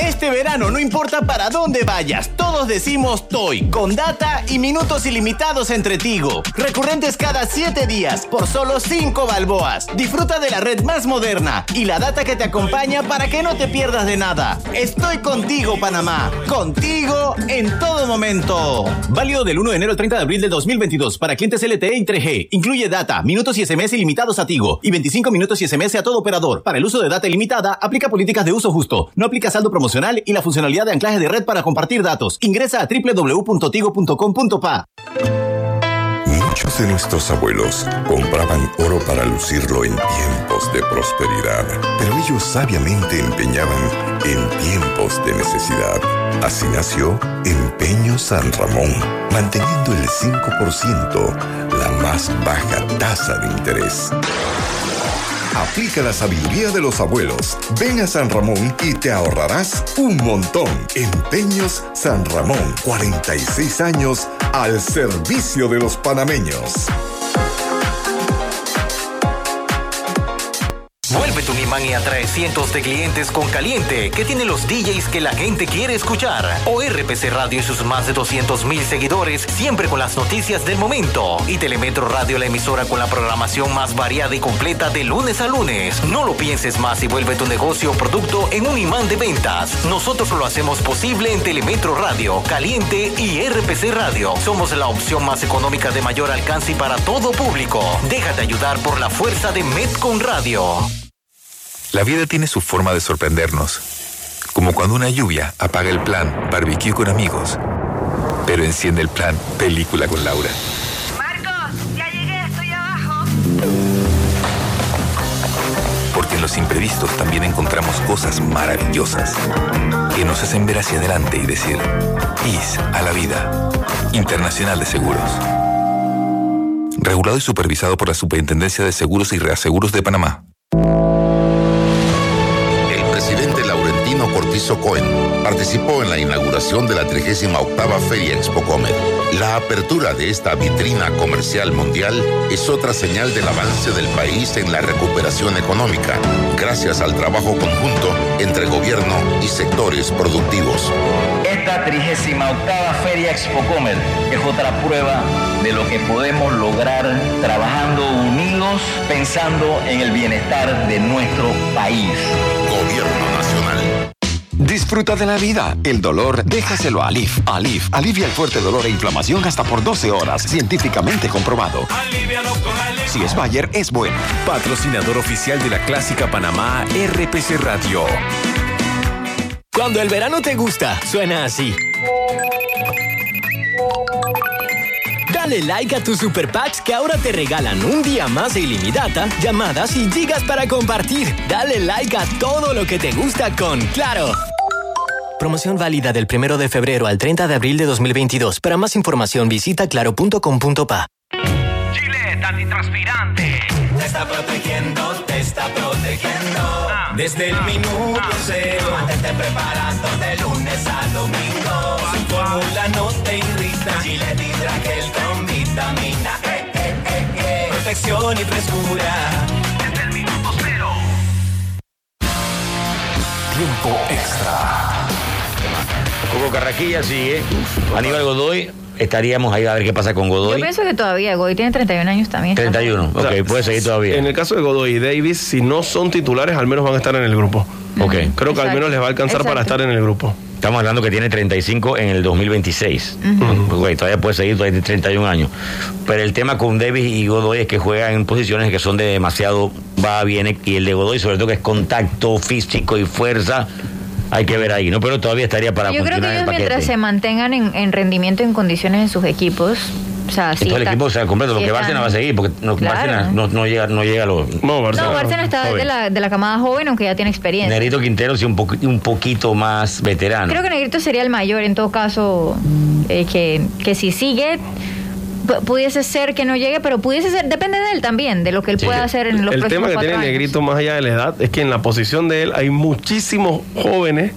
Este verano, no importa para dónde vayas, todos decimos Toy, con data y minutos ilimitados entre Tigo. Recurrentes cada 7 días, por solo 5 balboas. Disfruta de la red más moderna y la data que te acompaña para que no te pierdas de nada. Estoy contigo, Panamá. Contigo en todo momento. Válido del 1 de enero al 30 de abril del 2022 para clientes LTE y 3G. Incluye data, minutos y SMS ilimitados a Tigo y 25 minutos y SMS a todo operador. Para el uso de data ilimitada, aplica políticas de uso justo. No aplica saldo promocional y la funcionalidad de anclaje de red para compartir datos. Ingresa a www.tigo.com.pa. Muchos de nuestros abuelos compraban oro para lucirlo en tiempos de prosperidad, pero ellos sabiamente empeñaban en tiempos de necesidad. Así nació Empeño San Ramón, manteniendo el 5%, la más baja tasa de interés. Aplica la sabiduría de los abuelos. Ven a San Ramón y te ahorrarás un montón. Empeños San Ramón, 46 años al servicio de los panameños. Vuélvete un imán y atrae cientos de clientes con Caliente, que tiene los DJs que la gente quiere escuchar. O RPC Radio y sus más de 200 mil seguidores, siempre con las noticias del momento. Y Telemetro Radio, la emisora con la programación más variada y completa de lunes a lunes. No lo pienses más y vuelve tu negocio o producto en un imán de ventas. Nosotros lo hacemos posible en Telemetro Radio, Caliente y RPC Radio. Somos la opción más económica de mayor alcance y para todo público. Déjate ayudar por la fuerza de Metcon Radio. La vida tiene su forma de sorprendernos, como cuando una lluvia apaga el plan barbecue con amigos, pero enciende el plan película con Laura. Marcos, ya llegué, estoy abajo. Porque en los imprevistos también encontramos cosas maravillosas que nos hacen ver hacia adelante y decir, IS a la vida. Internacional de Seguros. Regulado y supervisado por la Superintendencia de Seguros y Reaseguros de Panamá. Cohen participó en la inauguración de la 38 Feria Expo Comer. La apertura de esta vitrina comercial mundial es otra señal del avance del país en la recuperación económica, gracias al trabajo conjunto entre gobierno y sectores productivos. Esta 38 Feria Expo Comer es otra prueba de lo que podemos lograr trabajando unidos, pensando en el bienestar de nuestro país. Gobierno. Disfruta de la vida. El dolor, déjaselo a Alif. Alif alivia el fuerte dolor e inflamación hasta por 12 horas. Científicamente comprobado. Si es Bayer, es bueno. Patrocinador oficial de la clásica Panamá RPC Radio. Cuando el verano te gusta, suena así. Dale like a tus super packs que ahora te regalan un día más de ilimitada, llamadas y gigas para compartir. Dale like a todo lo que te gusta con Claro. Promoción válida del 1 de febrero al 30 de abril de 2022. Para más información visita claro.com.pa. Gillette antitranspirante. Te está protegiendo, te está protegiendo. Desde el minuto cero. Mantente preparando de lunes a domingo. Su fórmula no te irrita. Gillette Hidrogel con vitamina E, E, E, E. Protección y frescura. Desde el minuto cero. Tiempo extra. Hugo Carraquilla sigue. Aníbal Godoy. Estaríamos ahí a ver qué pasa con Yo Godoy. pienso que todavía, Godoy tiene 31 años también. 31. O sea, Ok, puede seguir todavía. En el caso de Godoy y Davis, si no son titulares, al menos van a estar en el grupo. Ok. Creo que al menos les va a alcanzar para estar en el grupo. Estamos hablando que tiene 35 en el 2026. Ujú. Pues, güey, todavía puede seguir, todavía tiene 31 años. Pero el tema con Davis y Godoy es que juegan en posiciones que son de demasiado va, viene. Y el de Godoy, sobre todo, que es contacto físico y fuerza. Hay que ver ahí, ¿no? Pero todavía estaría para Yo creo que el ellos mientras se mantengan en, en rendimiento y en condiciones en sus equipos, o sea, sí Todo el está- equipo se completo. Lo que están- va a seguir, porque no, Claro. No, no llega, no llega a los. No, No, Bárcena está de la, de la camada joven, aunque ya tiene experiencia. Nerito Quintero sí un, poqu- un poquito más veterano. Creo que Negrito sería el mayor en todo caso, eh, que, que si sigue, pudiese ser que no llegue, pero pudiese ser, depende de él también, de lo que él Sí. pueda hacer en los el tema próximos que tiene años. Negrito más allá de la edad es que en la posición de él hay muchísimos jóvenes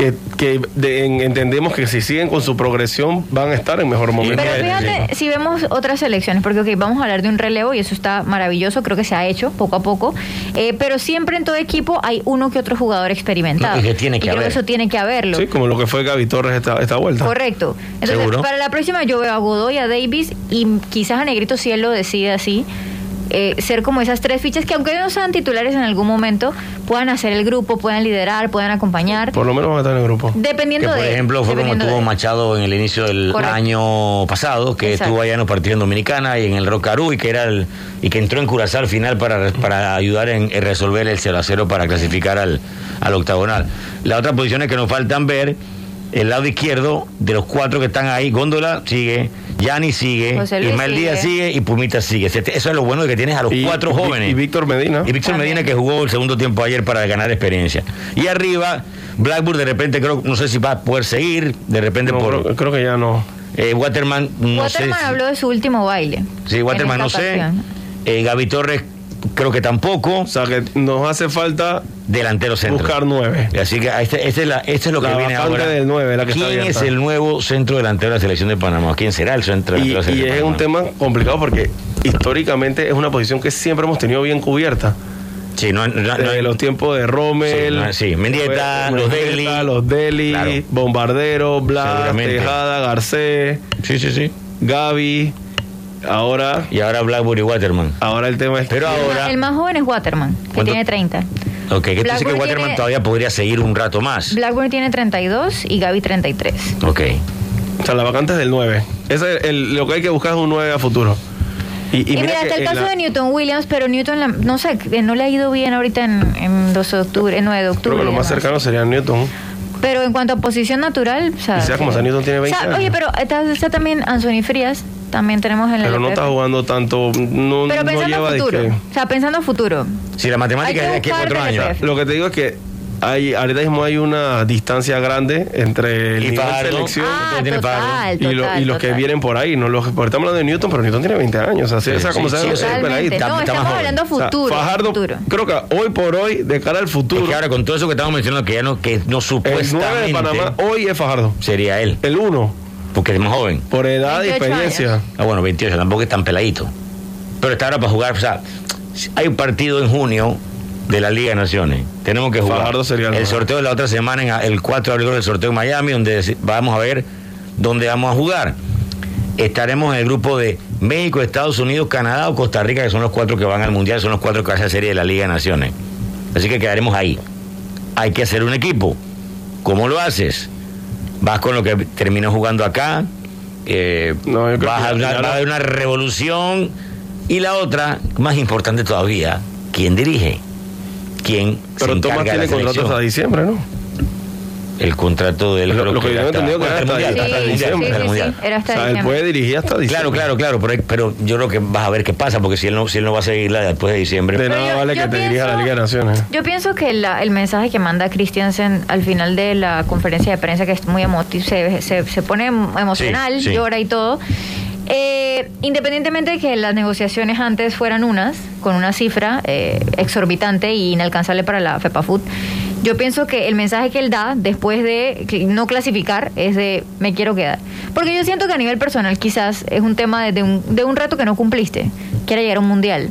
que, que de- en- entendemos que si siguen con su progresión van a estar en mejor momento. Pero fíjate, si vemos otras selecciones, porque ok, vamos a hablar de un relevo y eso está maravilloso, creo que se ha hecho poco a poco, eh, pero siempre en todo equipo hay uno que otro jugador experimentado. No, y que tiene que y creo eso tiene que haberlo. Sí, como lo que fue Gaby Torres esta, esta vuelta. Correcto. Entonces, ¿Seguro? para la próxima yo veo a Godoy, a Davis y quizás a Negrito si él lo decide así. Eh, ser como esas tres fichas que aunque no sean titulares en algún momento puedan hacer el grupo, puedan liderar, puedan acompañar. Por lo menos van a estar en el grupo. Dependiendo que por de- ejemplo fue como dependiendo tuvo de- Machado en el inicio del Correcto. año pasado, que Exacto. estuvo allá en los partidos en Dominicana y en el Rocarú y que era el y que entró en Curazao al final para, para ayudar en, en resolver el 0 a 0 para clasificar al, al octagonal. La otra posición es que nos faltan ver el lado izquierdo de los cuatro que están ahí, Góndola sigue, Yanni sigue, Ismael Díaz sigue. y Pumita sigue. Eso es lo bueno de que tienes a los Y- cuatro jóvenes. y Víctor Medina. Y Víctor Medina que jugó el segundo tiempo ayer para ganar experiencia. Y arriba, Blackburn de repente creo, no sé si va a poder seguir, de repente por... Creo, creo que ya no. Eh, Waterman, no Waterman sé. si- habló de su último baile. Sí, Waterman no sé. Eh, Gaby Torres creo que tampoco. O sea que nos hace falta delantero centro. buscar nueve. Así que este, este es, la, este es lo La que viene ahora. del nueve, la que está ¿Quién es el nuevo centro delantero de la selección de Panamá? ¿Quién será el centro Y, delantero de la y es de un tema complicado porque históricamente es una posición que siempre hemos tenido bien cubierta. Sí, no, no- Desde no- los tiempos de Rommel, Sí, sí, Mendieta, los Deli. los Deli, Claro. Bombardero, Blas. Tejada, Garcés, sí, sí, sí. Gaby, ahora y ahora Blackburn y Waterman. Ahora el tema es Pero ahora, El más joven es Waterman, que ¿Cuánto? tiene 30. ok, que tú que Blackburn Waterman tiene- todavía podría seguir un rato más. Blackburn tiene 32 y Gaby 33. Ok. O sea, la vacante es del 9. Ese es el- lo que hay que buscar es un 9 a futuro. Y, Y, mira, está que el caso la- de Newton Williams, pero Newton, la- no sé, que no le ha ido bien ahorita en, en 2 de octubre, en 9 de octubre. Creo que lo y más cercano sería Newton. Pero en cuanto a posición natural, o sea, Y sea como que- sea, Newton tiene o 20 sea, años. Oye, pero está, está también Anthony Frías, también tenemos en la Pero no está jugando tanto. No, Pero no pensando lleva a de futuro, que- o sea, pensando futuro. Si la matemática es de aquí a cuatro años. Lo que te digo es que hay, ahorita mismo hay una distancia grande entre el Y nivel de selección Ah, total, y, lo- total, y los que vienen por ahí. No los, porque estamos hablando de Newton, pero Newton tiene 20 años. Así, Sí, o sea, como sí, sea, peladito. No, estamos hablando O sea, futuro. Fajardo, futuro. creo que hoy por hoy, de cara al futuro, Es que ahora con todo eso que estamos mencionando, que ya no, que no el 9 supuestamente de Panamá hoy es Fajardo. sería él. El 1, Porque es más joven. por edad y 28 experiencia. Ah, bueno, 28, tampoco es tan peladito. Pero está ahora para jugar. O sea, hay un partido en junio de la Liga de Naciones. Tenemos que jugar. El sorteo de la otra semana, en el 4 de abril, el sorteo en Miami, donde vamos a ver dónde vamos a jugar. Estaremos en el grupo de México, Estados Unidos, Canadá o Costa Rica, que son los cuatro que van al Mundial, son los cuatro que hacen la serie de la Liga de Naciones. Así que quedaremos ahí. Hay que hacer un equipo. ¿Cómo lo haces? Vas con lo que terminas jugando acá, eh, No, vas a, ya- va a haber una revolución. Y la otra, más importante todavía, ¿quién dirige? ¿Quién Pero se Tomás encarga de la tiene contrato hasta diciembre, ¿no? El contrato del Lo- creo lo que yo he entendido que hasta- hasta hasta- Mundial, hasta hasta el Mundial, diciembre. hasta el Sí, sí, Mundial. sí, era hasta O sea, él diciembre. puede dirigir hasta diciembre. Claro, claro, claro, pero, pero yo creo que vas a ver qué pasa, porque si él no, si él no va a seguirla después de diciembre. De nada yo- vale yo que te dirija a la pienso- Liga de Naciones. Yo pienso que la- el mensaje que manda Christiansen al final de la conferencia de prensa, que es muy emotivo, se, se, se pone em- emocional, Sí, sí. llora y todo. Eh, independientemente de que las negociaciones antes fueran unas, con una cifra eh, exorbitante e inalcanzable para la FEPAFUT, yo pienso que el mensaje que él da después de no clasificar es de me quiero quedar. Porque yo siento que a nivel personal quizás es un tema de, de un, de un reto que no cumpliste, que era llegar a un mundial.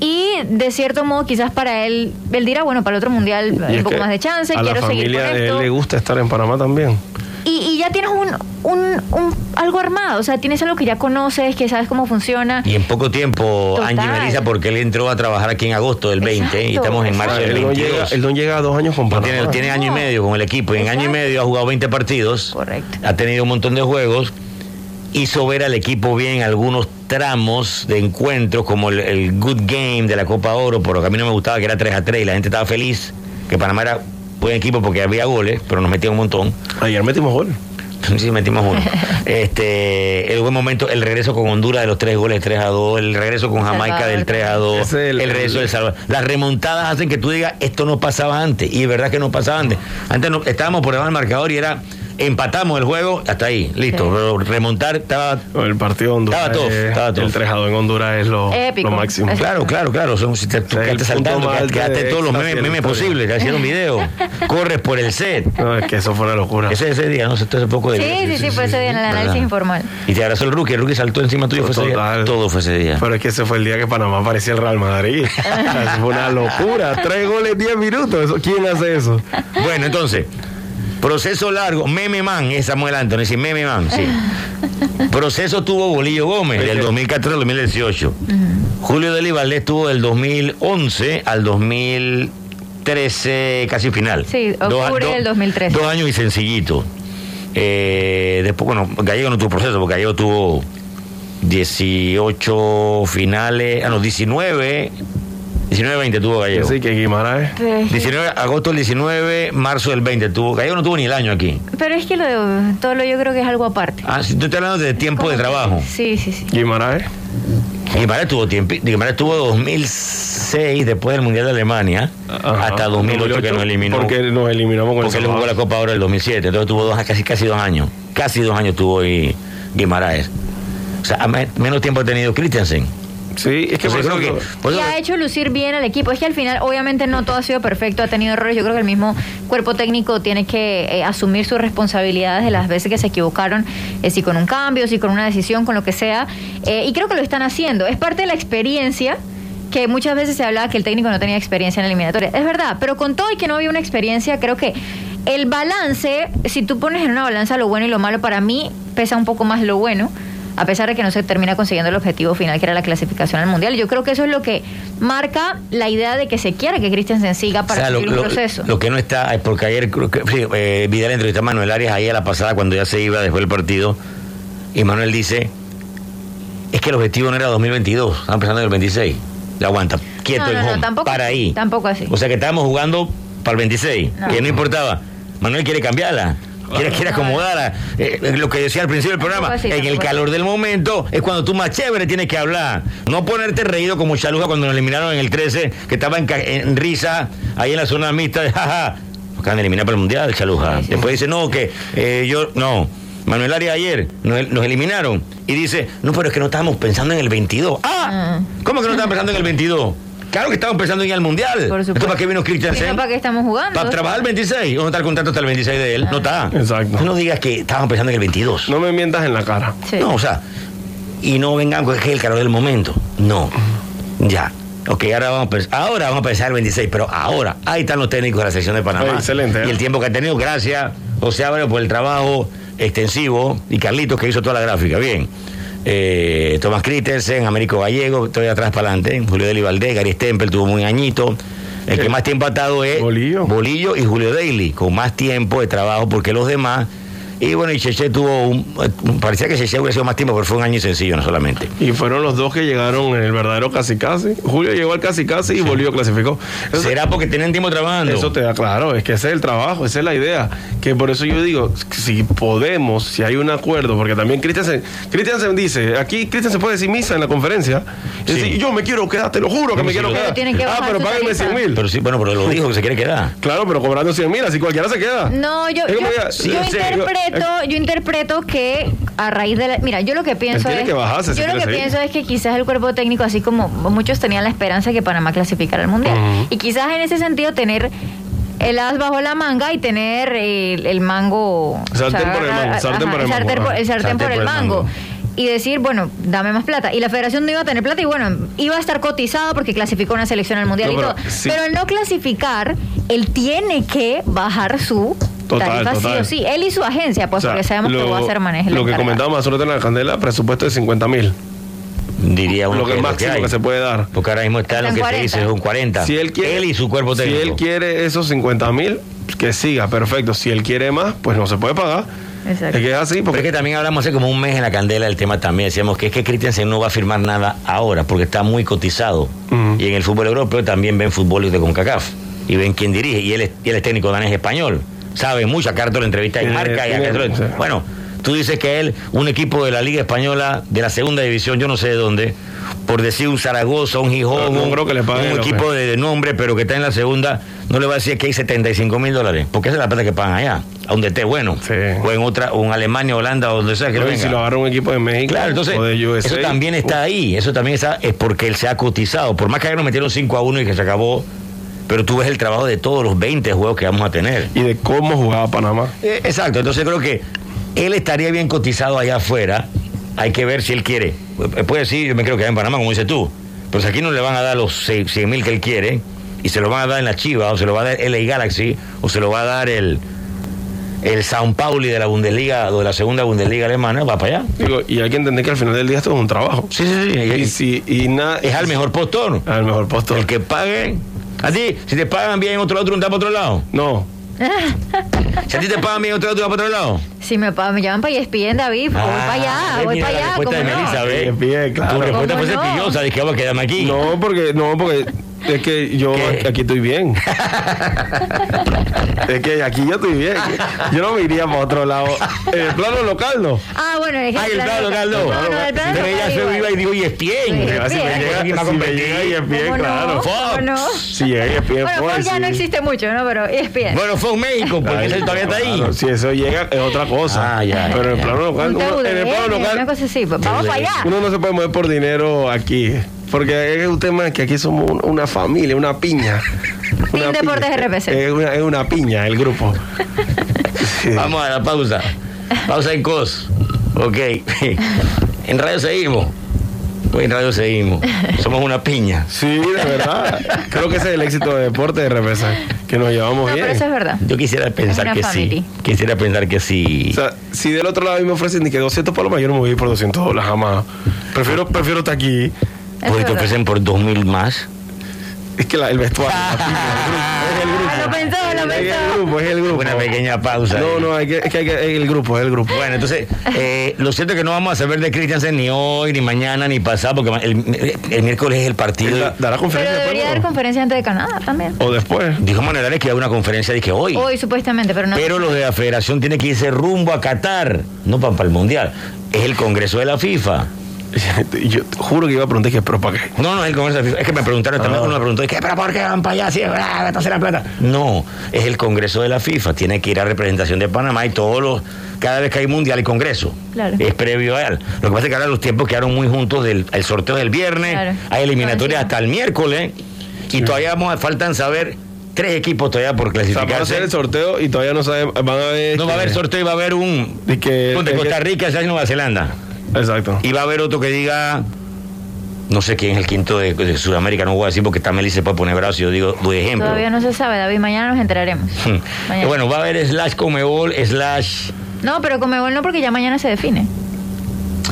Y de cierto modo, quizás para él, él dirá, bueno, para el otro mundial Y un poco más de chance, a la quiero seguir familia con de él esto. le gusta estar en Panamá también. Y, y ya tienes un, un, un- algo armado, o sea, tienes algo que ya conoces, que sabes cómo funciona. Y en poco tiempo Total. Angie Melissa, porque él entró a trabajar aquí en agosto del 20 y estamos en marzo del él, no 22. llega, él no llega a dos años con No, Panamá. tiene, tiene año y medio con el equipo y en año y medio ha jugado 20 partidos. Correcto. Ha tenido un montón de juegos. Hizo ver al equipo bien algunos tramos de encuentros, como el, el good game de la Copa Oro, porque a mí no me gustaba que era 3 a 3 y la gente estaba feliz, que Panamá era buen equipo porque había goles, pero nos metían un montón. Ayer metimos gol. Sí, metimos uno. este, el buen momento, el regreso con Honduras de los tres goles 3 a 2, el regreso con Jamaica Salvador del 3 a 2, Ese es el, el- regreso del Salvador. Las remontadas hacen que tú digas, esto no pasaba antes. Y es verdad que no pasaba antes. Antes no- estábamos por debajo del marcador y era, empatamos el juego, hasta ahí, listo. Sí. Pero remontar estaba... El partido de Honduras. Estaba es- estaba tough. El 3 a 2 en Honduras es lo, Épico. lo máximo. Claro, claro, claro. Son, si te, tú quedaste saltando, quedaste, todos los memes, memes posibles, te hicieron video. Corres por el set. No, es que eso fue una locura. Ese, ese día, no hace poco de Sí, sí, sí, fue ese día en el análisis ¿Verdad? informal. Y te abrazó el rookie, el rookie saltó encima tuyo, fue ese día. Todo fue ese día. Pero es que ese fue el día que Panamá parecía el Real Madrid. O sea, eso fue una locura. Tres goles, 10 minutos. ¿Quién hace eso? Bueno, entonces, proceso largo. Meme Man es Samuel Anthony, sí, Meme Man, sí. Proceso tuvo Bolillo Gómez del 2014 al 2018. Julio Deli Valdés tuvo del 2011 al 2013, casi final. Sí, octubre dos- del 2013. Dos años y sencillito. Eh, después, bueno, Gallego no tuvo proceso, porque Gallego tuvo 18 finales, ah, no, 19, 19, 20 tuvo Gallego. Así que Guimaraes. Pero es, que, 19, agosto del 19, marzo del 20 tuvo. Gallego no tuvo ni el año aquí. pero es que lo de todo lo yo creo que es algo aparte. Ah, si tú estás hablando de tiempo de trabajo. Sí, sí, sí. Guimaraes. Guimaraes tuvo tiempo. Guimaraes tuvo 2006 después del Mundial de Alemania Ajá. hasta 2008, que nos eliminó. Porque nos eliminamos con porque el él jugó la Copa Oro del 2007. Entonces tuvo dos, casi, casi dos años. Casi dos años tuvo Guimaraes. O sea, menos tiempo ha tenido Christiansen. Sí, es que por eso- que. por y eso- ha hecho lucir bien al equipo. Es que al final, obviamente, no todo ha sido perfecto, ha tenido errores. Yo creo que el mismo cuerpo técnico tiene que eh, asumir sus responsabilidades de las veces que se equivocaron, eh, si con un cambio, si con una decisión, con lo que sea. Eh, y creo que lo están haciendo. Es parte de la experiencia que muchas veces se hablaba que el técnico no tenía experiencia en la eliminatoria. Es verdad, pero con todo y que no había una experiencia, creo que el balance, si tú pones en una balanza lo bueno y lo malo, para mí pesa un poco más lo bueno a pesar de que no se termina consiguiendo el objetivo final, que era la clasificación al mundial. Yo creo que eso es lo que marca la idea de que se quiere que Christensen siga para O sea, lo, seguir un lo- proceso. lo que no está, es porque ayer creo que, sí, eh, Vidal entrevistó a Manuel Arias ahí a la pasada cuando ya se iba después del partido. Y Manuel dice: Es que el objetivo no era 2022, estamos pensando en el 26. Ya aguanta, quieto no, en no, home, tampoco para ahí. Tampoco así. O sea que estábamos jugando para el 26, No. que no importaba. Manuel quiere cambiarla. Quieres, quiere acomodar a- eh, lo que decía al principio del programa. Así, en el calor del momento es cuando tú más chévere tienes que hablar. No ponerte reído como Chaluja cuando nos eliminaron en el 13, que estaba en, risa ahí en la zona mixta de jaja. Nos acaban de eliminar para el mundial, Chaluja. Después dice, no, que eh, yo, no. Manuel Arias ayer nos, nos eliminaron y dice, no, pero es que no estábamos pensando en el 22. ¡Ah! ¿Cómo que no estaban pensando en el 22? Claro que estaban pensando en ir al mundial. Entonces, ¿para qué vino Christiansen? ¿Para qué estamos jugando? Para trabajar el 26. ¿O no está el contrato hasta el 26 de él? No está. Exacto. Tú no digas que estaban pensando en el 22. No me mientas en la cara. No, o sea, y no vengan con el calor del momento. No. Ya. Ok, ahora vamos a pensar, ahora vamos a pensar el 26, pero ahora, ahí están los técnicos de la sección de Panamá. Oye, excelente, ¿eh? Y el tiempo que ha tenido, gracias, José Álvarez, por el trabajo extensivo, y Carlitos, que hizo toda la gráfica. Bien. Eh, Tomás Christensen, Américo Gallego, estoy atrás para adelante, Julio Deli Valdés, Gary Stempel tuvo un añito. El que más tiempo ha estado es Bolillo. y Julio Daly, con más tiempo de trabajo, porque los demás. Y bueno, y Cheche tuvo un. Parecía que Cheche hubiera sido más tiempo, pero fue un año sencillo, no solamente. Y fueron los dos que llegaron en el verdadero casi casi. Julio llegó al casi casi y Bolívar clasificó. Eso- ¿Será porque tienen tiempo trabajando? Eso te da claro, es que ese es el trabajo, esa es la idea. Que por eso yo digo, si podemos, si hay un acuerdo, porque también Christensen, Christensen dice, aquí Christensen puede decir misa en la conferencia, y decir, yo me quiero quedar, te lo juro que me quiero sí, quedar. que ah, pero págame tarifa. 100 mil. Pero sí, bueno, pero lo dijo que se quiere quedar. Claro, pero cobrando 100 mil, así cualquiera se queda. No, yo, yo, yo sí, sí, interpreto, yo interpreto que a raíz de la, mira, yo lo que pienso es, que bajarse si yo lo que seguir. pienso es que quizás el cuerpo técnico, así como muchos tenían la esperanza de que Panamá clasificara al mundial, y quizás en ese sentido tener el as bajo la manga y tener el, el mango, Sartén por el mango, sartén por el mango, el sartén por el mango. Y decir, bueno, dame más plata. Y la federación no iba a tener plata y bueno, iba a estar cotizado porque clasificó una selección al mundial No, y pero todo. sí. Pero al no clasificar, él tiene que bajar su Total, tarifa sí total. o sí. Él y su agencia, pues O sea, porque sabemos que lo- va a ser manejo. Lo que comentábamos rato en la candela, presupuesto de 50 mil. Diría uno Lo que que es es lo máximo que que, se puede dar. Porque ahora mismo está lo Están que se 40. dice, es un 40. Si él quiere, y su cuerpo Si técnico. él quiere esos 50 mil, que siga, perfecto. Si él quiere más, pues no se puede pagar. Exacto. Es que es así, Porque porque es que también hablamos hace como un mes en la candela del tema también. Decíamos que es que Christensen no va a firmar nada ahora porque está muy cotizado. Y en el fútbol europeo también ven fútbol de CONCACAF. Y ven quién dirige. Y él es, y él es técnico danés español. Sabe mucho. Acá la entrevista en Tiene- marca. y acá sí. Bueno, tú dices que él, un equipo de la Liga Española, de la segunda división, yo no sé de dónde, por decir un Zaragoza, un Gijón, No, no un, creo que le paguen un lo equipo de, de nombre, pero que está en la segunda, no le va a decir que hay 75 mil dólares. Porque esa es la plata que pagan allá. A donde esté bueno. O en otra, o en Alemania, Holanda, o donde sea que venga. si lo agarra un equipo de México Claro, entonces, o de USA, eso también está ahí, eso también está, es porque él se ha cotizado. Por más que ayer nos metieron 5 a 1 y que se acabó, pero tú ves el trabajo de todos los 20 juegos que vamos a tener. y de cómo jugaba Panamá. Eh, exacto, entonces creo que él estaría bien cotizado allá afuera. Hay que ver si él quiere. Eh, Puede decir, yo me creo que en Panamá, como dices tú. Pero si aquí no le van a dar los 100 mil que él quiere, y se lo van a dar en la Chiva, o se lo va a dar LA Galaxy, o se lo va a dar el, el Sao Pauli de la Bundesliga, o de la segunda Bundesliga alemana, va para allá. Digo, y hay que entender que al final del día esto es un trabajo. Sí, sí, sí. Y, si, y nada. Es al mejor postor. Al mejor postor. El que pague. A ti, si te pagan bien en otro lado, tú no estás para otro lado. No. Si a ti te pagan bien en otro lado, tú vas para otro lado. Si me, pa- me llaman para ESPN, David, voy para allá, voy para la allá. respuesta ¿cómo de no? Melissa, ve. Bien, bien, claro. Tu respuesta fue ¿Cómo no? cepillosa, dije que vamos a quedarme aquí. No, porque, no, porque es que yo aquí estoy bien. es que aquí yo estoy bien. Yo no me iría para otro lado. En el plano local, no. Ah, bueno, es que Ay, el plano local no. No, no, el plano Pero ella se iba y dijo, y es bien. Si me bien. llega, si me y es bien, claro. ¿Cómo no? Si llega y es bien, Bueno, Fox ya no existe mucho, ¿no? Pero ESPN. Bueno, fue un México, porque ese todavía está ahí. Si eso llega es otra cosa. Ah, ya, Pero en el plano local, en el plano una local, cosa así. Vamos para allá. uno no se puede mover por dinero aquí. Porque es un tema que aquí somos un- una familia, una piña. Una Team Deportes piña. RPC. Es una, es una piña el grupo. Sí. Vamos a la pausa. Pausa en COS. Ok. En radio seguimos. Pues en radio seguimos. Somos una piña. Sí, de verdad. Creo que ese es el éxito de deporte de RPC. Que nos llevamos No, bien. pero eso es verdad. Yo quisiera pensar una que family. sí. Quisiera pensar que sí. O sea, si del otro lado a mí me ofrecen ni que 200 palomas, yo no me voy a ir por 200 dólares jamás. Prefiero, prefiero estar aquí. Porque te verdad. ofrecen por dos mil más. Es que la- el vestuario. la FIFA, el grupo, es el grupo. Lo pensó, lo Es el grupo, es el grupo. Una pequeña pausa. No, no, hay que, es que hay que, es el grupo, es el grupo. Bueno, entonces, eh, lo cierto es que no vamos a saber de Christiansen ni hoy, ni mañana, ni pasado, porque el, el miércoles es el partido. Da- dará Pero conferencia debería dar conferencia antes de Canadá también. o después. Dijo Manuel que hay una conferencia que hoy. Hoy supuestamente, pero no. Pero los de la federación tienen que irse rumbo a Qatar, no para, el mundial. Es el congreso de la FIFA. Yo juro que iba a preguntar que, pero ¿para qué? No, no es el congreso de la FIFA. Es que me preguntaron también, Ah. uno me preguntó, ¿qué, pero por qué van para allá? Si ah, la plata. No, es el congreso de la FIFA. Tiene que ir a representación de Panamá y todos los. Cada vez que hay mundial y congreso. Claro. Es previo a él. Lo que pasa es que ahora los tiempos quedaron muy juntos del el sorteo del viernes. Claro. Hay eliminatorias hasta el miércoles. Y todavía vamos a, faltan saber tres equipos todavía por O sea, van a clasificarse. hacer el sorteo y todavía no saben, van a ver. No va a haber sorteo y va a haber un. De que, Costa que- Rica, ya Nueva Zelanda. Exacto. Y va a haber otro que diga. No sé quién es el quinto de, de Sudamérica, no voy a decir porque también se puede poner brazo. Yo digo, doy ejemplo. Todavía no se sabe, David. Mañana nos enteraremos. Mañana. Bueno, va a haber slash Comebol, slash. No, pero Comebol no, porque ya mañana se define.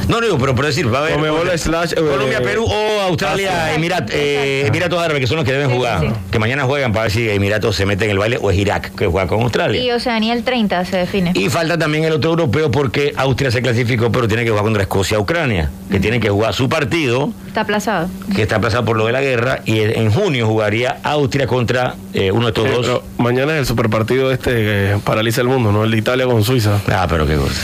No, no digo, pero por decir, va a haber. Slash, eh, Colombia, Perú o Australia, Emirat, eh, Emiratos Árabes, que son los que deben jugar. Que mañana juegan para ver si Emiratos se mete en el baile o es Irak, que juega con Australia. Y Oceanía el 30 se define. Y falta también el otro europeo porque Austria se clasificó, pero tiene que jugar contra Escocia Ucrania, que tiene que jugar su partido, Está aplazado. que está aplazado por lo de la guerra, y en junio jugaría Austria contra eh, uno de estos Eh, dos. pero mañana es el superpartido este que paraliza el mundo, ¿no? El de Italia con Suiza. Ah, pero qué cosa.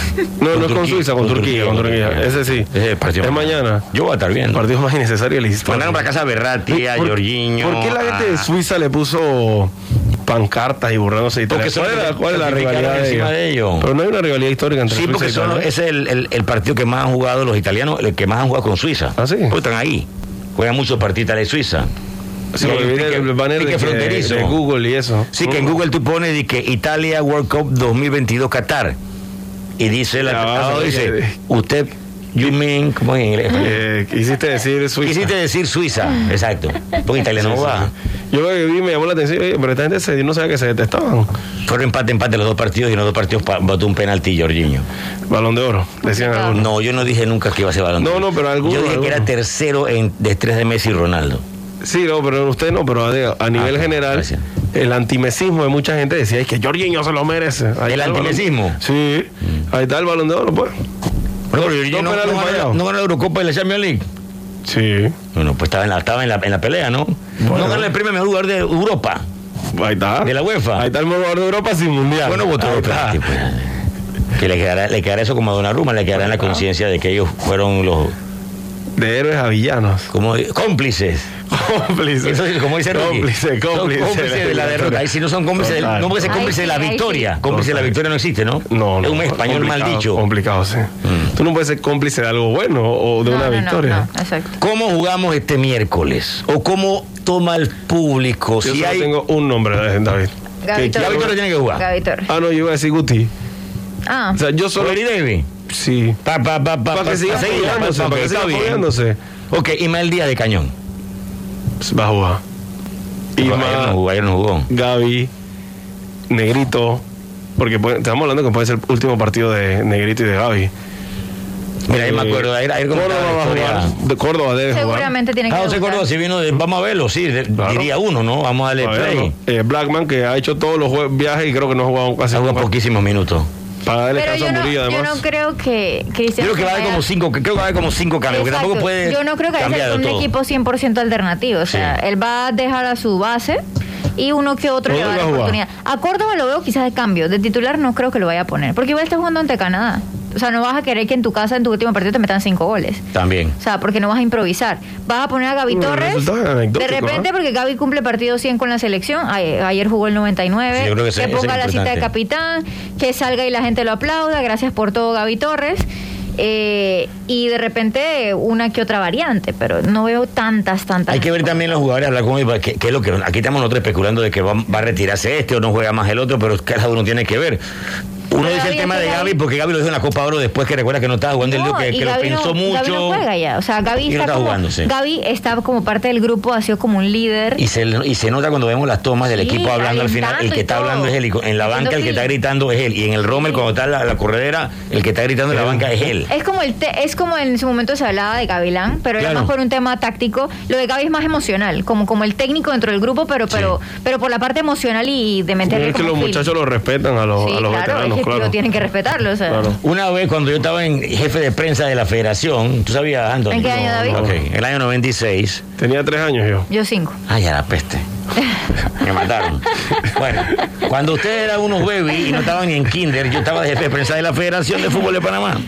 No, no es con Suiza, con, con Turquía, Turquía, con Turquía. Ese sí. Ese es el partido Es mañana. Yo voy a estar viendo. Partido más innecesario de la historia. Mandaron para casa a Berratti, a ¿Por- Jorginho. ¿Por qué la gente de Suiza le puso pancartas y burlándose de Italia? ¿Cuál es la, cuál es la rivalidad de encima ellos? de ellos. Pero no hay una rivalidad histórica entre Sí, Suiza porque y son, Italia. ese es el, el- el partido que más han jugado los italianos, el que más han jugado con Suiza. ¿Ah, sí? Porque están ahí. Juegan muchos partidos de Suiza. Sí, Y viene pique- el banner de, que- de Google y eso. Sí, que en. Google tú pones de que Italia World Cup 2022 Qatar. Y dice la va, abajo sí, dice, usted, you mean, ¿cómo es en inglés? Eh, quisiste decir Suiza. Quisiste decir Suiza, exacto. Porque italiano Sí, no va. sí. Yo lo que vi me llamó la atención, oye, pero esta gente se, yo no sabía que se detestaban. Fueron empate, empate los dos partidos y en los dos partidos pa- botó un penalti Jorginho. Balón de oro, decían algunos. No, yo no dije nunca que iba a ser balón. de No, oro. no, pero algunos, Yo dije que era tercero en de estrés de Messi y Ronaldo. Sí, no, pero usted no, pero a, a nivel Ah, general, gracias. el antimesismo de mucha gente decía es que Jorginho se lo merece. Ahí ¿El antimesismo? Sí, ahí está el balón de oro, pues. No, ganó, fallados. no ganó la Eurocopa y la Champions League. Sí. Bueno, pues estaba en la, estaba en la, en la pelea, ¿no? Bueno. No ganó el premio mejor jugador de Europa, Ahí está. de la UEFA. Ahí está el mejor jugador de Europa sin mundial. Bueno, votó pues. Que le quedará, le quedará eso como a Donnarumma, le quedará en la conciencia de que ellos fueron los De héroes a villanos. como cómplices. Cómplices. Eso como dice Rocky. Cómplice, Son cómplice. cómplices de la derrota. Ahí si no son cómplices, del- no puede ser cómplice de la victoria. Cómplice de la victoria no existe, ¿no? No, no. Es un español mal complicado, dicho. Mm. Complicado, sí. Tú no puedes ser cómplice de algo bueno o de No, una no, victoria. no, exacto. ¿Cómo jugamos este miércoles? ¿O cómo toma el público? Yo si solo hay... tengo un nombre, David. Gaby Torres tiene que jugar. Gaby Torres. Ah, no, yo iba a decir Guti. Ah, O sea, yo solo. Rory Davis. Sí. Pa, pa, pa, pa, Para pa- que siga apoyándose, pa- para que siga apoyándose. Ok, Ismael Díaz de Cañón. Va a jugar. Ayer no jugó, ayer no jugó. Gaby, Negrito. Porque puede- estamos hablando que puede ser el último partido de Negrito y de Gaby. Mira, ahí me Eh, acuerdo, ayer, ayer Córdoba. De Córdoba debe jugar. seguramente tiene que Ah, José. Córdoba, si vino de, vamos a verlo, sí, de- Claro. diría uno, ¿no? Vamos a darle A ver, play. ¿no? Eh, Blackman, que ha hecho todos los viajes y creo que no ha jugado casi Ha jugado poquísimos minutos. Para darle Pero yo no, Murillo, yo no creo que Yo Cristian creo que va a haber como cinco, creo que va a haber como cinco cambios, tampoco puede Yo no creo que vaya a cambiar ser de un todo. equipo 100% alternativo. O sea, Sí. él va a dejar a su base y uno que otro le va a ¿Dónde dar oportunidad. A Córdoba lo veo quizás de cambio. De titular no creo que lo vaya a poner. Porque igual está jugando ante Canadá. O sea, no vas a querer que en tu casa, en tu último partido, te metan cinco goles. También. O sea, porque no vas a improvisar. Vas a poner a Gaby Un Torres. De repente, ¿eh? porque Gaby cumple partido 100 con la selección. Ayer, ayer jugó el 99. Sí, yo creo que ese- que ponga la cita de capitán. Que salga y la gente lo aplauda. Gracias por todo, Gaby Torres. Eh, y de repente una que otra variante, pero no veo tantas, tantas. Hay que ver también los jugadores, hablar con ellos, que, que es lo que aquí estamos nosotros especulando de que va, va a retirarse este o no juega más el otro, pero cada uno tiene que ver. Uno dice el tema de Gaby porque Gaby lo dijo en la Copa Oro después que recuerda que no estaba jugando el No, lío que, lo no- pensó mucho. Gaby no juega ya. O sea, Gaby está, está como, jugando, sí. Gaby está como parte del grupo, ha sido como un líder. Y se, y se nota cuando vemos las tomas del Sí, equipo hablando al final. El que está todo. hablando es él. y En la banca el que está gritando es él. Y en el Rommel, cuando está en la, la corredera, el que está gritando en la banca es él. Es como el te- es como en su momento se hablaba de Gavilán, pero era más por un tema táctico. Lo de Gaby es más emocional, como, como el técnico dentro del grupo, pero, pero, pero por la parte emocional y de meterle Es que los muchachos lo respetan a los, Sí, a los veteranos, claro. lo tienen que respetarlo. O sea. Una vez cuando yo estaba en jefe de prensa de la federación, ¿tú sabías, Anthony? ¿En qué año, David? Ok, el año 96. Tenía tres años yo. Yo cinco. Ay, ya la peste. Me mataron. Bueno, cuando ustedes eran unos baby y no estaban ni en kinder, yo estaba de jefe de prensa de la Federación de Fútbol de Panamá.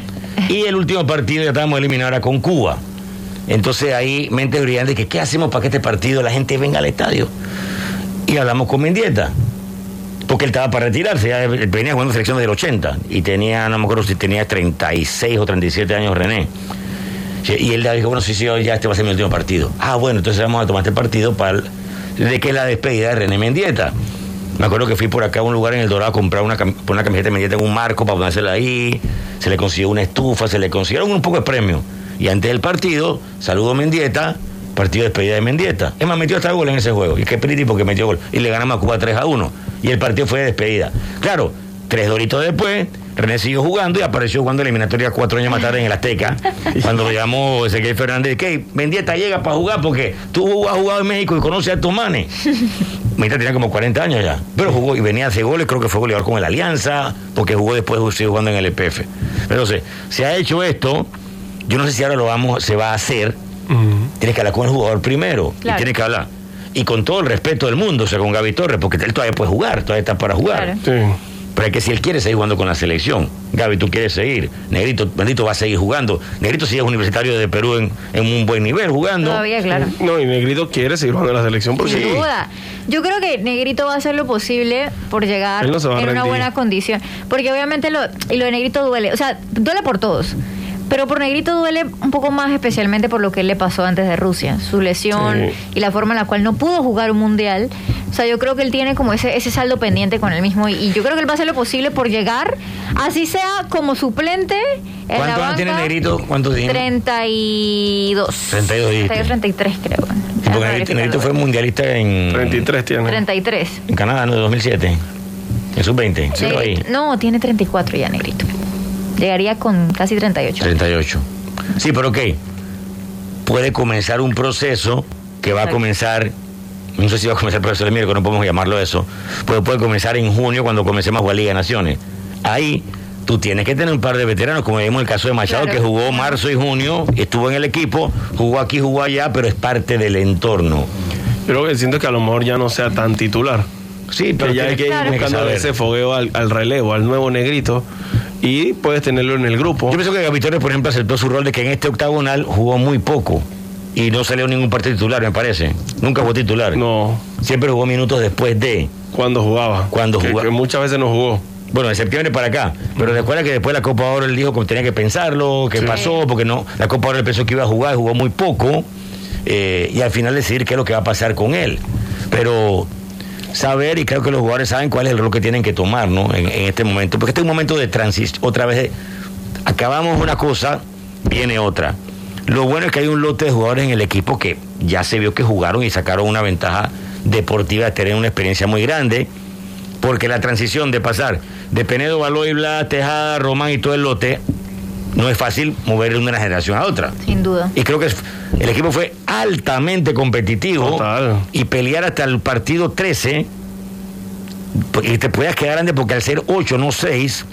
Y el último partido ya estábamos eliminados era con Cuba. Entonces ahí, mente brillante, que qué hacemos para que este partido la gente venga al estadio. Y hablamos con Mendieta. Porque él estaba para retirarse, ya venía jugando selección del 80 y tenía, no me acuerdo si tenía 36 o 37 años René. Y él dijo, bueno, sí, sí, ya este va a ser mi último partido. Ah, bueno, entonces vamos a tomar este partido para de que es la despedida de René Mendieta. Me acuerdo que fui por acá a un lugar en el Dorado a comprar una, cam- una camiseta de Mendieta en un marco para ponérsela ahí. Se le consiguió una estufa, se le consiguieron un poco de premio. Y antes del partido, saludo Mendieta, partido de despedida de Mendieta. Es más, metió hasta gol en ese juego. Y qué porque metió gol. Y le ganamos a Cuba 3 a 1. Y el partido fue de despedida. Claro, tres doritos después, René siguió jugando y apareció jugando eliminatoria cuatro años más tarde en el Azteca. cuando lo llamó Ezequiel Fernández, que Mendieta llega para jugar porque tú has jugado en México y conoces a estos manes. Mendieta tenía como 40 años ya, pero jugó y venía a hacer goles, creo que fue goleador con el Alianza, porque jugó después siguió jugando en el EPF. Entonces, se ha hecho esto, yo no sé si ahora lo vamos, se va a hacer, tienes que hablar con el jugador primero, y tienes que hablar. Y con todo el respeto del mundo, o sea, con Gaby Torres, porque él todavía puede jugar, todavía está para jugar. Pero es que si él quiere seguir jugando con la selección, Gaby, tú quieres seguir, Negrito, Bendito va a seguir jugando. Negrito es universitario de Perú en, en un buen nivel jugando. Todavía, claro. No, y Negrito quiere seguir jugando en la selección porque Sin duda. Yo creo que Negrito va a hacer lo posible por llegar no en una buena condición. Porque obviamente lo, y lo de Negrito duele. O sea, duele por todos. Pero por Negrito duele un poco más especialmente por lo que él le pasó antes de Rusia. Su lesión Sí. y la forma en la cual no pudo jugar un mundial. O sea, yo creo que él tiene como ese, ese saldo pendiente con él mismo. Y, y yo creo que él va a hacer lo posible por llegar, así sea como suplente. En la ¿Cuántos años tiene banca, Negrito? ¿Cuántos tiene? 32. 32 dijiste. 32, 33 creo. Sí, porque Negrito, Negrito fue mundialista en, 33 tiene. 33. en Canadá, ¿no? 2007. En sub-20. Sí, No, tiene 34 ya, Negrito. Llegaría con casi 38. 38. Sí, pero ok. Puede comenzar un proceso que va a comenzar. No sé si va a comenzar el proceso de miércoles, no podemos llamarlo eso. Pero puede comenzar en junio cuando comencemos a jugar Liga de Naciones. Ahí tú tienes que tener un par de veteranos, como vimos el caso de Machado, Claro. que jugó marzo y junio, estuvo en el equipo, jugó aquí, jugó allá, pero es parte del entorno. Que siento que a lo mejor ya no sea tan titular. Sí, pero ya hay que ir Claro. buscando ese fogueo al, al relevo, al nuevo negrito. Y puedes tenerlo en el grupo. Yo pienso que Gaby Torres, por ejemplo, aceptó su rol de que en este octagonal jugó muy poco. Y no salió ningún partido titular, me parece. Nunca fue titular. No. Siempre jugó minutos después de. Cuando jugaba. Cuando jugaba. que muchas veces no jugó. Bueno, de septiembre para acá. Pero recuerda que después de la Copa Oro él dijo que tenía que pensarlo, que Sí. pasó, porque no. La Copa Oro él pensó que iba a jugar, jugó muy poco. eh, y al final decidir qué es lo que va a pasar con él. Pero saber, y creo que los jugadores saben cuál es el rol que tienen que tomar, ¿no? En, en este momento. Porque este es un momento de transición. Otra vez, acabamos una cosa, viene otra. Lo bueno es que hay un lote de jugadores en el equipo que ya se vio que jugaron y sacaron una ventaja deportiva de tener una experiencia muy grande. Porque la transición de pasar de Penedo, Baloy, Blas, Tejada, Román y todo el lote no es fácil mover de una generación a otra. Sin duda. Y creo que el equipo fue altamente competitivo y pelear hasta el partido 13 y te podías quedar grande porque al ser 8, no 6,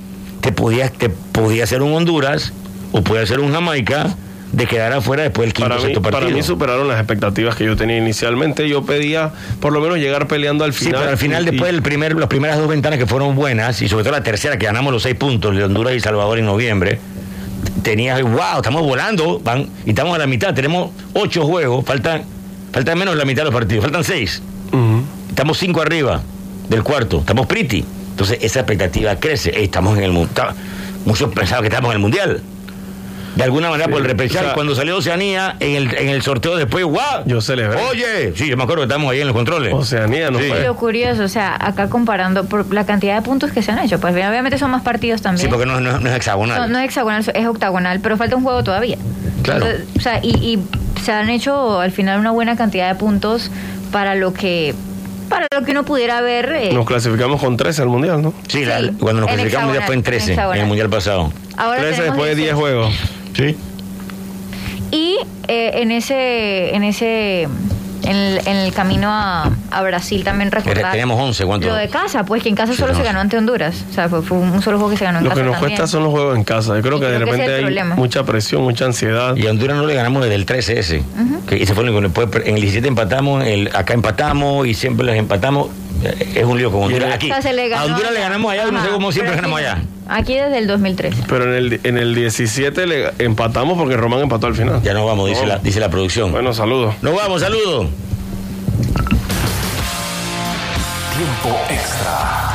te podías te podía ser un Honduras o podía ser un Jamaica de quedar afuera después del quinto Para mí, sexto partido. para mí superaron las expectativas que yo tenía inicialmente. Yo pedía por lo menos llegar peleando al Sí, final. pero al final, y- después del primer, las primeras dos ventanas que fueron buenas, y sobre todo la tercera, que ganamos los seis puntos de Honduras y Salvador en noviembre, tenías, wow, estamos volando, van, y estamos a la mitad, tenemos ocho juegos, faltan, faltan menos de la mitad de los partidos, faltan seis. Estamos cinco arriba del cuarto, estamos pretty. Entonces esa expectativa crece. Ey, estamos en el mundial. Muchos pensaban que estábamos en el mundial. De alguna manera por el o sea- Cuando salió Oceanía, en el, en el sorteo después, ¡guau! Yo celebré. Oye, sí, yo me acuerdo que estamos ahí en los controles. Oceanía no Sí. fue. Lo curioso, o sea, acá comparando por la cantidad de puntos que se han hecho, pues obviamente son más partidos también. Sí, porque no, no- no es hexagonal. No, no es hexagonal, es octagonal, pero falta un juego todavía. Claro. Entonces, o sea, y, y se han hecho al final una buena cantidad de puntos para lo que para lo que uno pudiera ver. eh, Nos clasificamos con 13 al mundial, ¿no? Sí, la- cuando nos en clasificamos ya fue en en 13, en, el mundial pasado. ahora 13 tenemos después de 10 16. juegos. Sí. Y eh, en ese en ese en el, en el camino a, a Brasil también recordar Tenemos 11, ¿cuánto? lo de casa, pues que en casa solo se ganó ante Honduras. O sea, fue, fue un solo juego que se ganó en Lo casa que nos también. cuesta son los juegos en casa. Yo creo Y que de creo que repente hay problema. mucha presión, mucha ansiedad. Y a Honduras no le ganamos desde el 13 ese. que ese fue el único. después, En el 17 empatamos, el, acá empatamos y siempre les empatamos. Eh, Es un lío con Honduras. Aquí. O sea, se le ganó a Honduras le ganamos allá, no sé Ajá, cómo siempre ganamos allá. Aquí desde el 2003. Pero en el, en el 17 le empatamos porque Román empató al final. Ya nos vamos, dice, la, dice la producción. Bueno, saludos. Nos vamos, saludos. Tiempo extra.